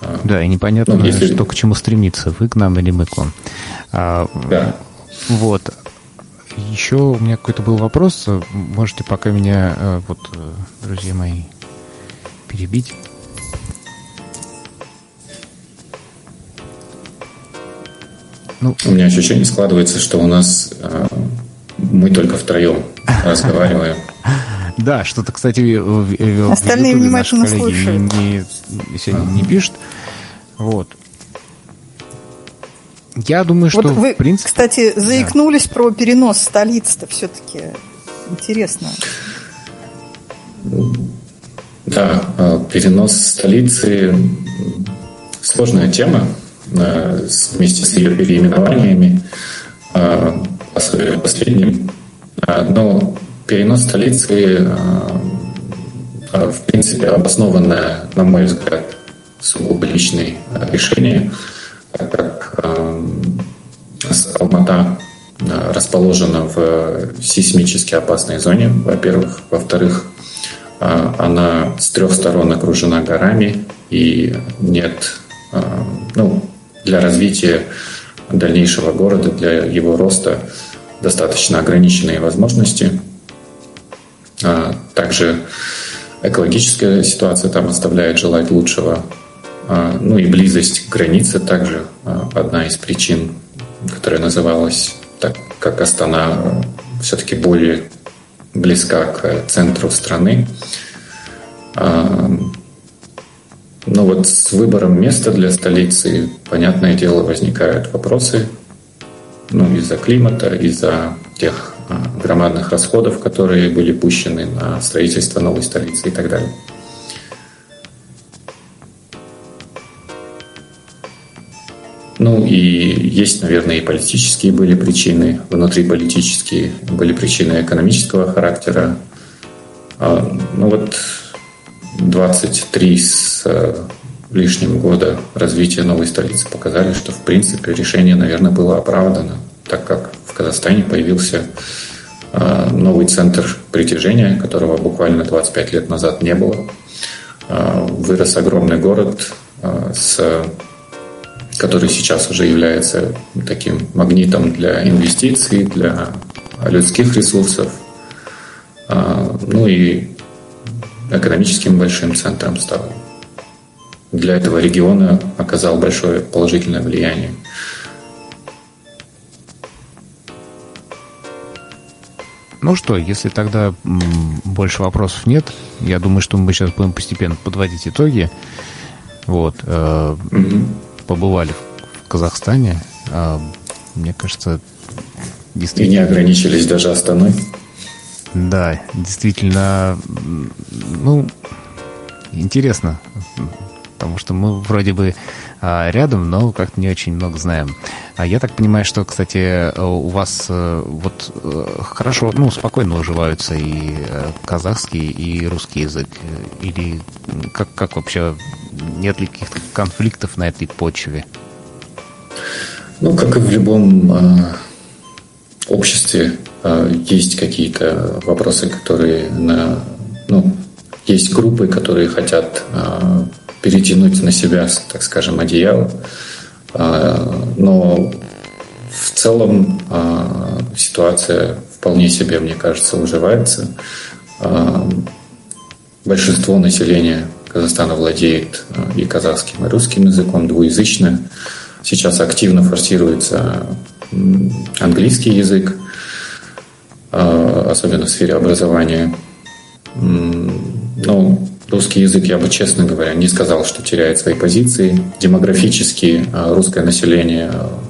А, да, и непонятно, ну, если... что к чему стремиться, вы к нам или мы к вам. Да. Вот. Еще у меня какой-то был вопрос. Можете пока меня, вот, друзья мои, перебить. Ну, у меня ощущение складывается, что у нас э, мы только втроем разговариваем. Да, что-то, кстати, в, Остальные внимательно слушают. Не, сегодня не пишут. Вот. Я думаю, что вот вы, в принципе... кстати, заикнулись да. про перенос столицы-то все-таки. Интересно. Да, э, перенос столицы сложная тема. Э, вместе с ее переименованиями, э, особенно последним. Э, но перенос столицы, в принципе, обоснованное, на мой взгляд, сугубо личное решение, так как Алмата расположена в сейсмически опасной зоне, во-первых. Во-вторых, она с трех сторон окружена горами, и нет ну, для развития дальнейшего города, для его роста достаточно ограниченные возможности. А, также экологическая ситуация там оставляет желать лучшего. А, ну и близость к границе также а, одна из причин, которая называлась так, как Астана все-таки более близка к центру страны. Ну вот с выбором места для столицы, понятное дело, возникают вопросы. Ну, из-за климата, из-за тех а, громадных расходов, которые были пущены на строительство новой столицы и так далее. Ну и есть, наверное, и политические были причины, внутриполитические были причины экономического характера. А, ну вот 23 с э, лишним года развития новой столицы показали, что в принципе решение, наверное, было оправдано, так как в Казахстане появился э, новый центр притяжения, которого буквально 25 лет назад не было. Э, вырос огромный город, с, который сейчас уже является таким магнитом для инвестиций, для людских ресурсов. Ну и экономическим большим центром стал. Для этого региона оказал большое положительное влияние. Ну что, если тогда больше вопросов нет, я думаю, что мы сейчас будем постепенно подводить итоги. Вот. Э, побывали в Казахстане. Э, мне кажется, действительно... И не ограничились даже Астаной. Да, действительно, ну, интересно, потому что мы вроде бы а, рядом, но как-то не очень много знаем. А я так понимаю, что, кстати, у вас э, вот э, хорошо, ну, спокойно уживаются и э, казахский, и русский язык. Или как, как вообще, нет ли каких-то конфликтов на этой почве? Ну, как и в любом э, обществе, есть какие-то вопросы, которые на, ну, есть группы, которые хотят э, перетянуть на себя, так скажем, одеяло. А, но в целом а, ситуация вполне себе, мне кажется, уживается. А, большинство населения Казахстана владеет и казахским, и русским языком, двуязычно. Сейчас активно форсируется английский язык, особенно в сфере образования. Но Русский язык, я бы, честно говоря, не сказал, что теряет свои позиции. Демографически а, русское население а,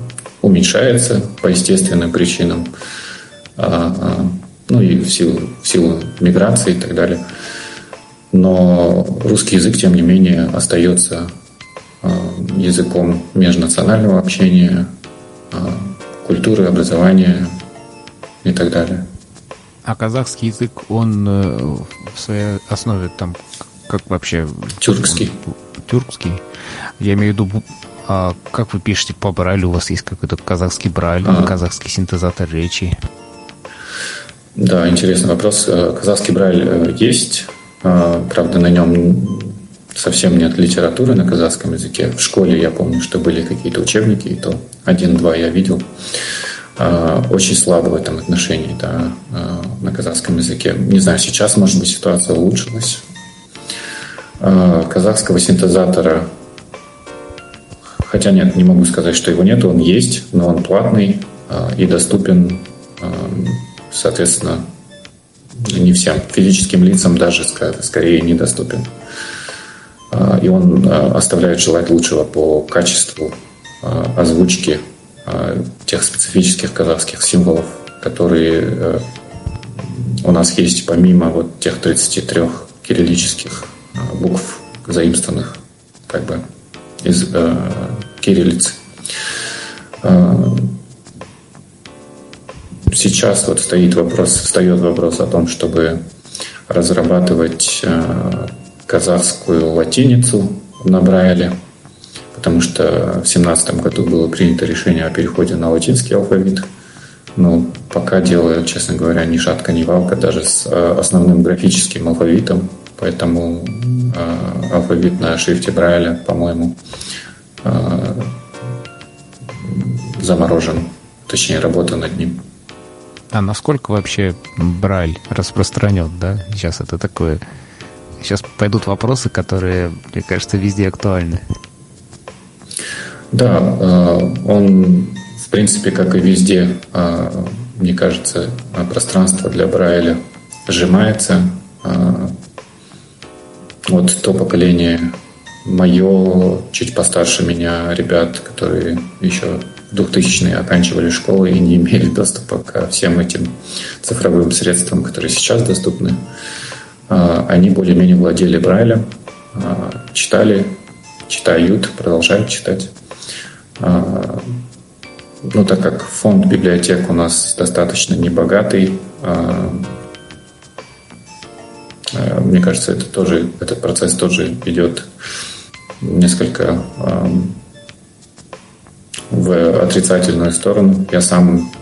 уменьшается по естественным причинам, а, ну и в силу, в силу миграции и так далее. Но русский язык, тем не менее, остается языком межнационального общения, культуры, образования и так далее. А казахский язык, он э, в своей основе там как вообще? Тюркский. Тюркский. Я имею в виду, а как вы пишете по брайлю? У вас есть какой-то казахский брайль, а. казахский синтезатор речи? Да, интересный вопрос. Э, казахский брайль э, есть. А, правда, на нем совсем нет литературы на казахском языке. В школе я помню, что были какие-то учебники, и то один-два я видел. А, очень слабо в этом отношении, да, а, на казахском языке. Не знаю, сейчас, может быть, ситуация улучшилась. А, казахского синтезатора, хотя нет, не могу сказать, что его нет, он есть, но он платный и доступен, соответственно, не всем физическим лицам даже скорее недоступен. И он оставляет желать лучшего по качеству озвучки тех специфических казахских символов, которые э, у нас есть помимо вот тех 33 кириллических э, букв, заимствованных как бы из э, кириллицы. Сейчас вот стоит вопрос, встает вопрос о том, чтобы разрабатывать казахскую латиницу на Брайле – потому что в 2017 году было принято решение о переходе на латинский алфавит. Но пока дело, честно говоря, ни шатка, ни валка даже с э, основным графическим алфавитом. Поэтому э, алфавит на шрифте Брайля, по-моему, э, заморожен. Точнее, работа над ним. А насколько вообще Брайль распространен, да? Сейчас это такое... Сейчас пойдут вопросы, которые, мне кажется, везде актуальны. Да, э, он, в принципе, как и везде, э, мне кажется, пространство для Брайля сжимается. Э, вот то поколение мое, чуть постарше меня, ребят, которые еще в 2000-е оканчивали школы и не имели доступа ко всем этим цифровым средствам, которые сейчас доступны, они более-менее владели Брайлем, читали, читают, продолжают читать. А, ну, так как фонд библиотек у нас достаточно небогатый, а, а, мне кажется, это тоже, этот процесс тоже идет несколько в отрицательную сторону. Я сам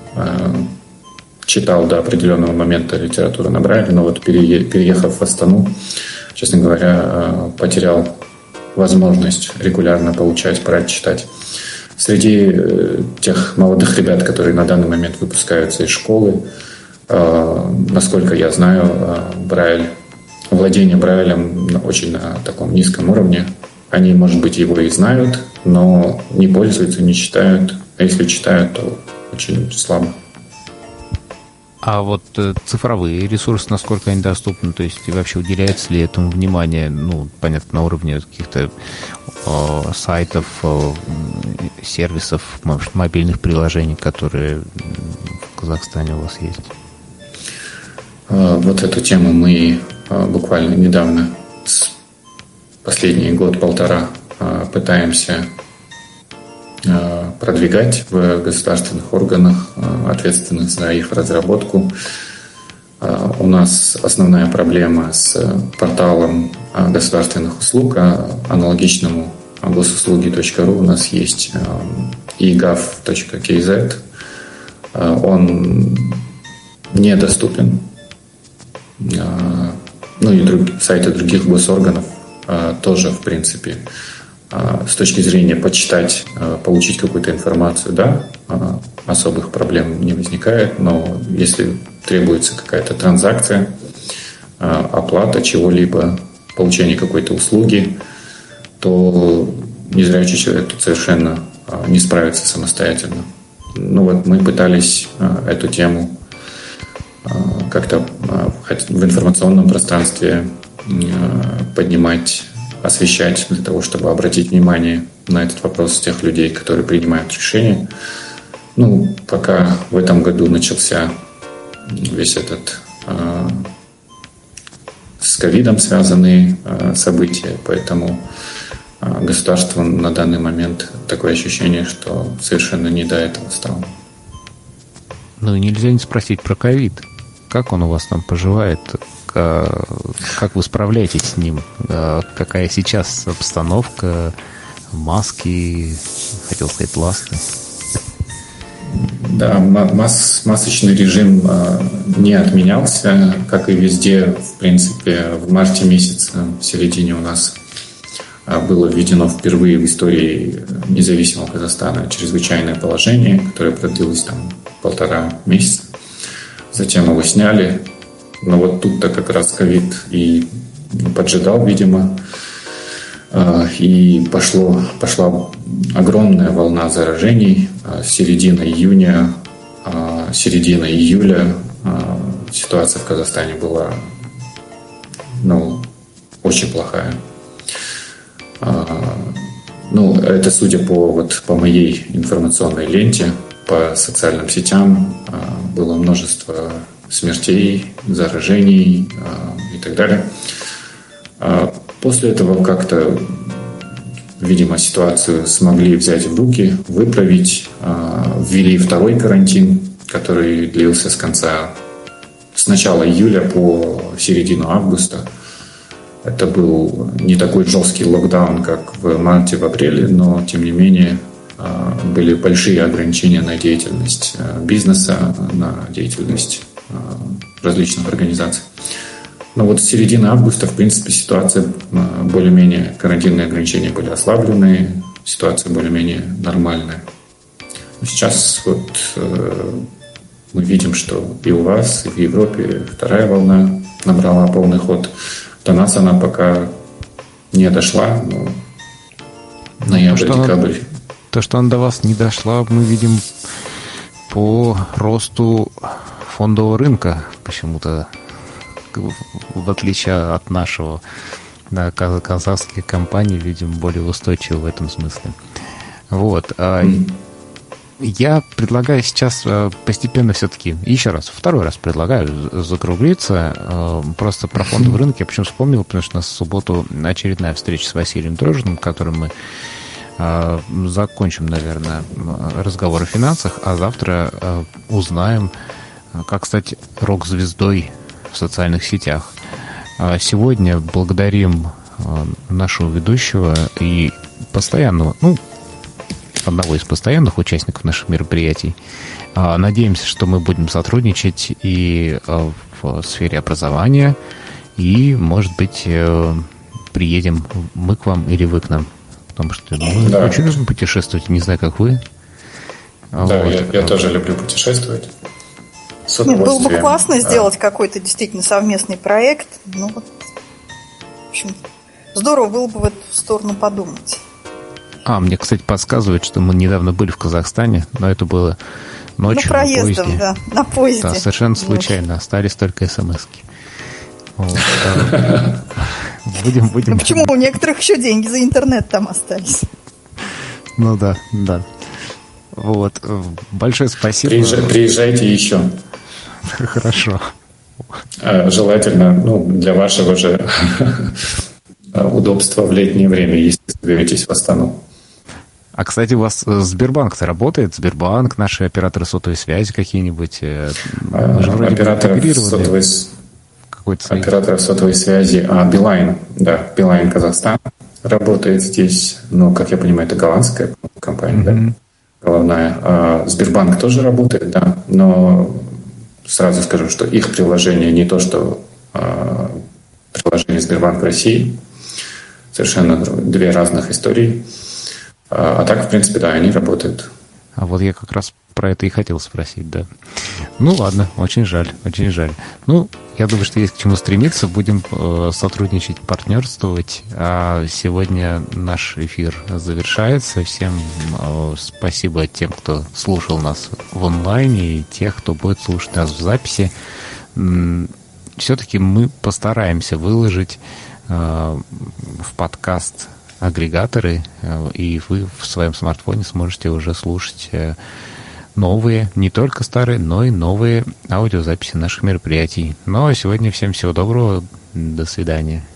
читал до определенного момента литературу на Брайле, но вот переехав в Астану, честно говоря, потерял возможность регулярно получать, брать, читать. Среди э, тех молодых ребят, которые на данный момент выпускаются из школы, э, насколько я знаю, э, Брайль, владение Брайлем очень на таком низком уровне. Они, может быть, его и знают, но не пользуются, не читают. А если читают, то очень слабо. А вот э, цифровые ресурсы, насколько они доступны, то есть вообще уделяется ли этому внимание, ну, понятно, на уровне каких-то э, сайтов, э, сервисов, мобильных приложений, которые в Казахстане у вас есть? А, вот эту тему мы а, буквально недавно, последний год-полтора, а, пытаемся продвигать в государственных органах, ответственных за их разработку. У нас основная проблема с порталом государственных услуг, аналогичному госуслуги.ру у нас есть egov.kz. Он недоступен а, ну и друг, сайты других госорганов а, тоже, в принципе, а, с точки зрения почитать, получить какую-то информацию, да, особых проблем не возникает, но если требуется какая-то транзакция, оплата чего-либо, получение какой-то услуги, то незрячий человек тут совершенно не справится самостоятельно. Ну вот мы пытались эту тему как-то а, в информационном пространстве а, поднимать, освещать для того, чтобы обратить внимание на этот вопрос тех людей, которые принимают решения. Ну, пока в этом году начался весь этот э, с ковидом связанные э, события, поэтому э, государство на данный момент такое ощущение, что совершенно не до этого стало. Ну, нельзя не спросить про ковид. Как он у вас там поживает? Как вы справляетесь с ним? Какая сейчас обстановка? Маски, хотел сказать, ласты? Да, масс, масочный режим а, не отменялся, как и везде, в принципе, в марте месяце, в середине у нас было введено впервые в истории независимого Казахстана чрезвычайное положение, которое продлилось там полтора месяца. Затем его сняли. Но вот тут-то как раз ковид и поджидал, видимо. А, и пошло, пошла огромная волна заражений а, с середины июня, а, середина июля. Ситуация в Казахстане была ну, очень плохая. Ну, это судя по, вот, по моей информационной ленте, по социальным сетям а, было множество смертей, заражений а, и так далее. А после этого как-то, видимо, ситуацию смогли взять в руки, выправить, ввели второй карантин, который длился с конца, с начала июля по середину августа. Это был не такой жесткий локдаун, как в марте, в апреле, но тем не менее а, были большие ограничения на деятельность а, бизнеса, на деятельность а, различных организаций. Но вот с середины августа, в принципе, ситуация более-менее, карантинные ограничения были ослаблены, ситуация более-менее нормальная. Сейчас вот э, мы видим, что и у вас, и в Европе вторая волна набрала полный ход. До нас она пока не дошла, но ноябрь-декабрь то, что она до вас не дошла, мы видим по росту фондового рынка почему-то, в отличие от нашего. Да, казахские компании, видим, более устойчивы в этом смысле. Вот. А я предлагаю сейчас а, постепенно все-таки, еще раз, второй раз предлагаю закруглиться. А, просто про фондовый рынок я почему вспомнил, потому что у нас в субботу очередная встреча с Василием Дрожиным, которым мы закончим, наверное, разговор о финансах, а завтра а, узнаем, как стать рок-звездой в социальных сетях. А сегодня благодарим нашего ведущего и постоянного, ну, одного из постоянных участников наших мероприятий. Надеемся, что мы будем сотрудничать и в сфере образования, и, может быть, э, приедем мы к вам или вы к нам. Потому что мы да. очень любим путешествовать, не знаю, как вы. А да, вот. я, я тоже люблю путешествовать. Нет, было бы классно сделать какой-то действительно совместный проект. Ну вот, в общем, здорово было бы в эту сторону подумать. А, мне, кстати, подсказывают, что мы недавно были в Казахстане, но это было ночью ну, проездом, на поезде. да, на поезде. Да, совершенно случайно. Остались только смс-ки. Будем, будем. Ну почему у некоторых еще деньги за интернет там остались? Ну да, да. Вот. Большое спасибо. Приезжай, приезжайте еще. Хорошо. А, желательно, ну, для вашего же удобства в летнее время, если соберетесь в Астану. А, кстати, у вас э, Сбербанк-то работает? Сбербанк, наши операторы сотовой связи какие-нибудь? Э, а, операторы сотовой, операторов сотовой связи, а Билайн, да, Билайн Казахстан работает здесь, ну, как я понимаю, это голландская компания, mm-hmm. да, головная. А Сбербанк тоже работает, да, но сразу скажу, что их приложение не то, что а, приложение Сбербанк в России, совершенно две разных истории. А, а так, в принципе, да, они работают. А вот я как раз про это и хотел спросить, да. Ну ладно, очень жаль, очень жаль. Ну, я думаю, что есть к чему стремиться. Будем э, сотрудничать, партнерствовать. А сегодня наш эфир завершается. Всем э, спасибо тем, кто слушал нас в онлайне и тех, кто будет слушать нас в записи. Все-таки мы постараемся выложить э, в подкаст агрегаторы, э, и вы в своем смартфоне сможете уже слушать э, новые, не только старые, но и новые аудиозаписи наших мероприятий. Ну а сегодня всем всего доброго, до свидания.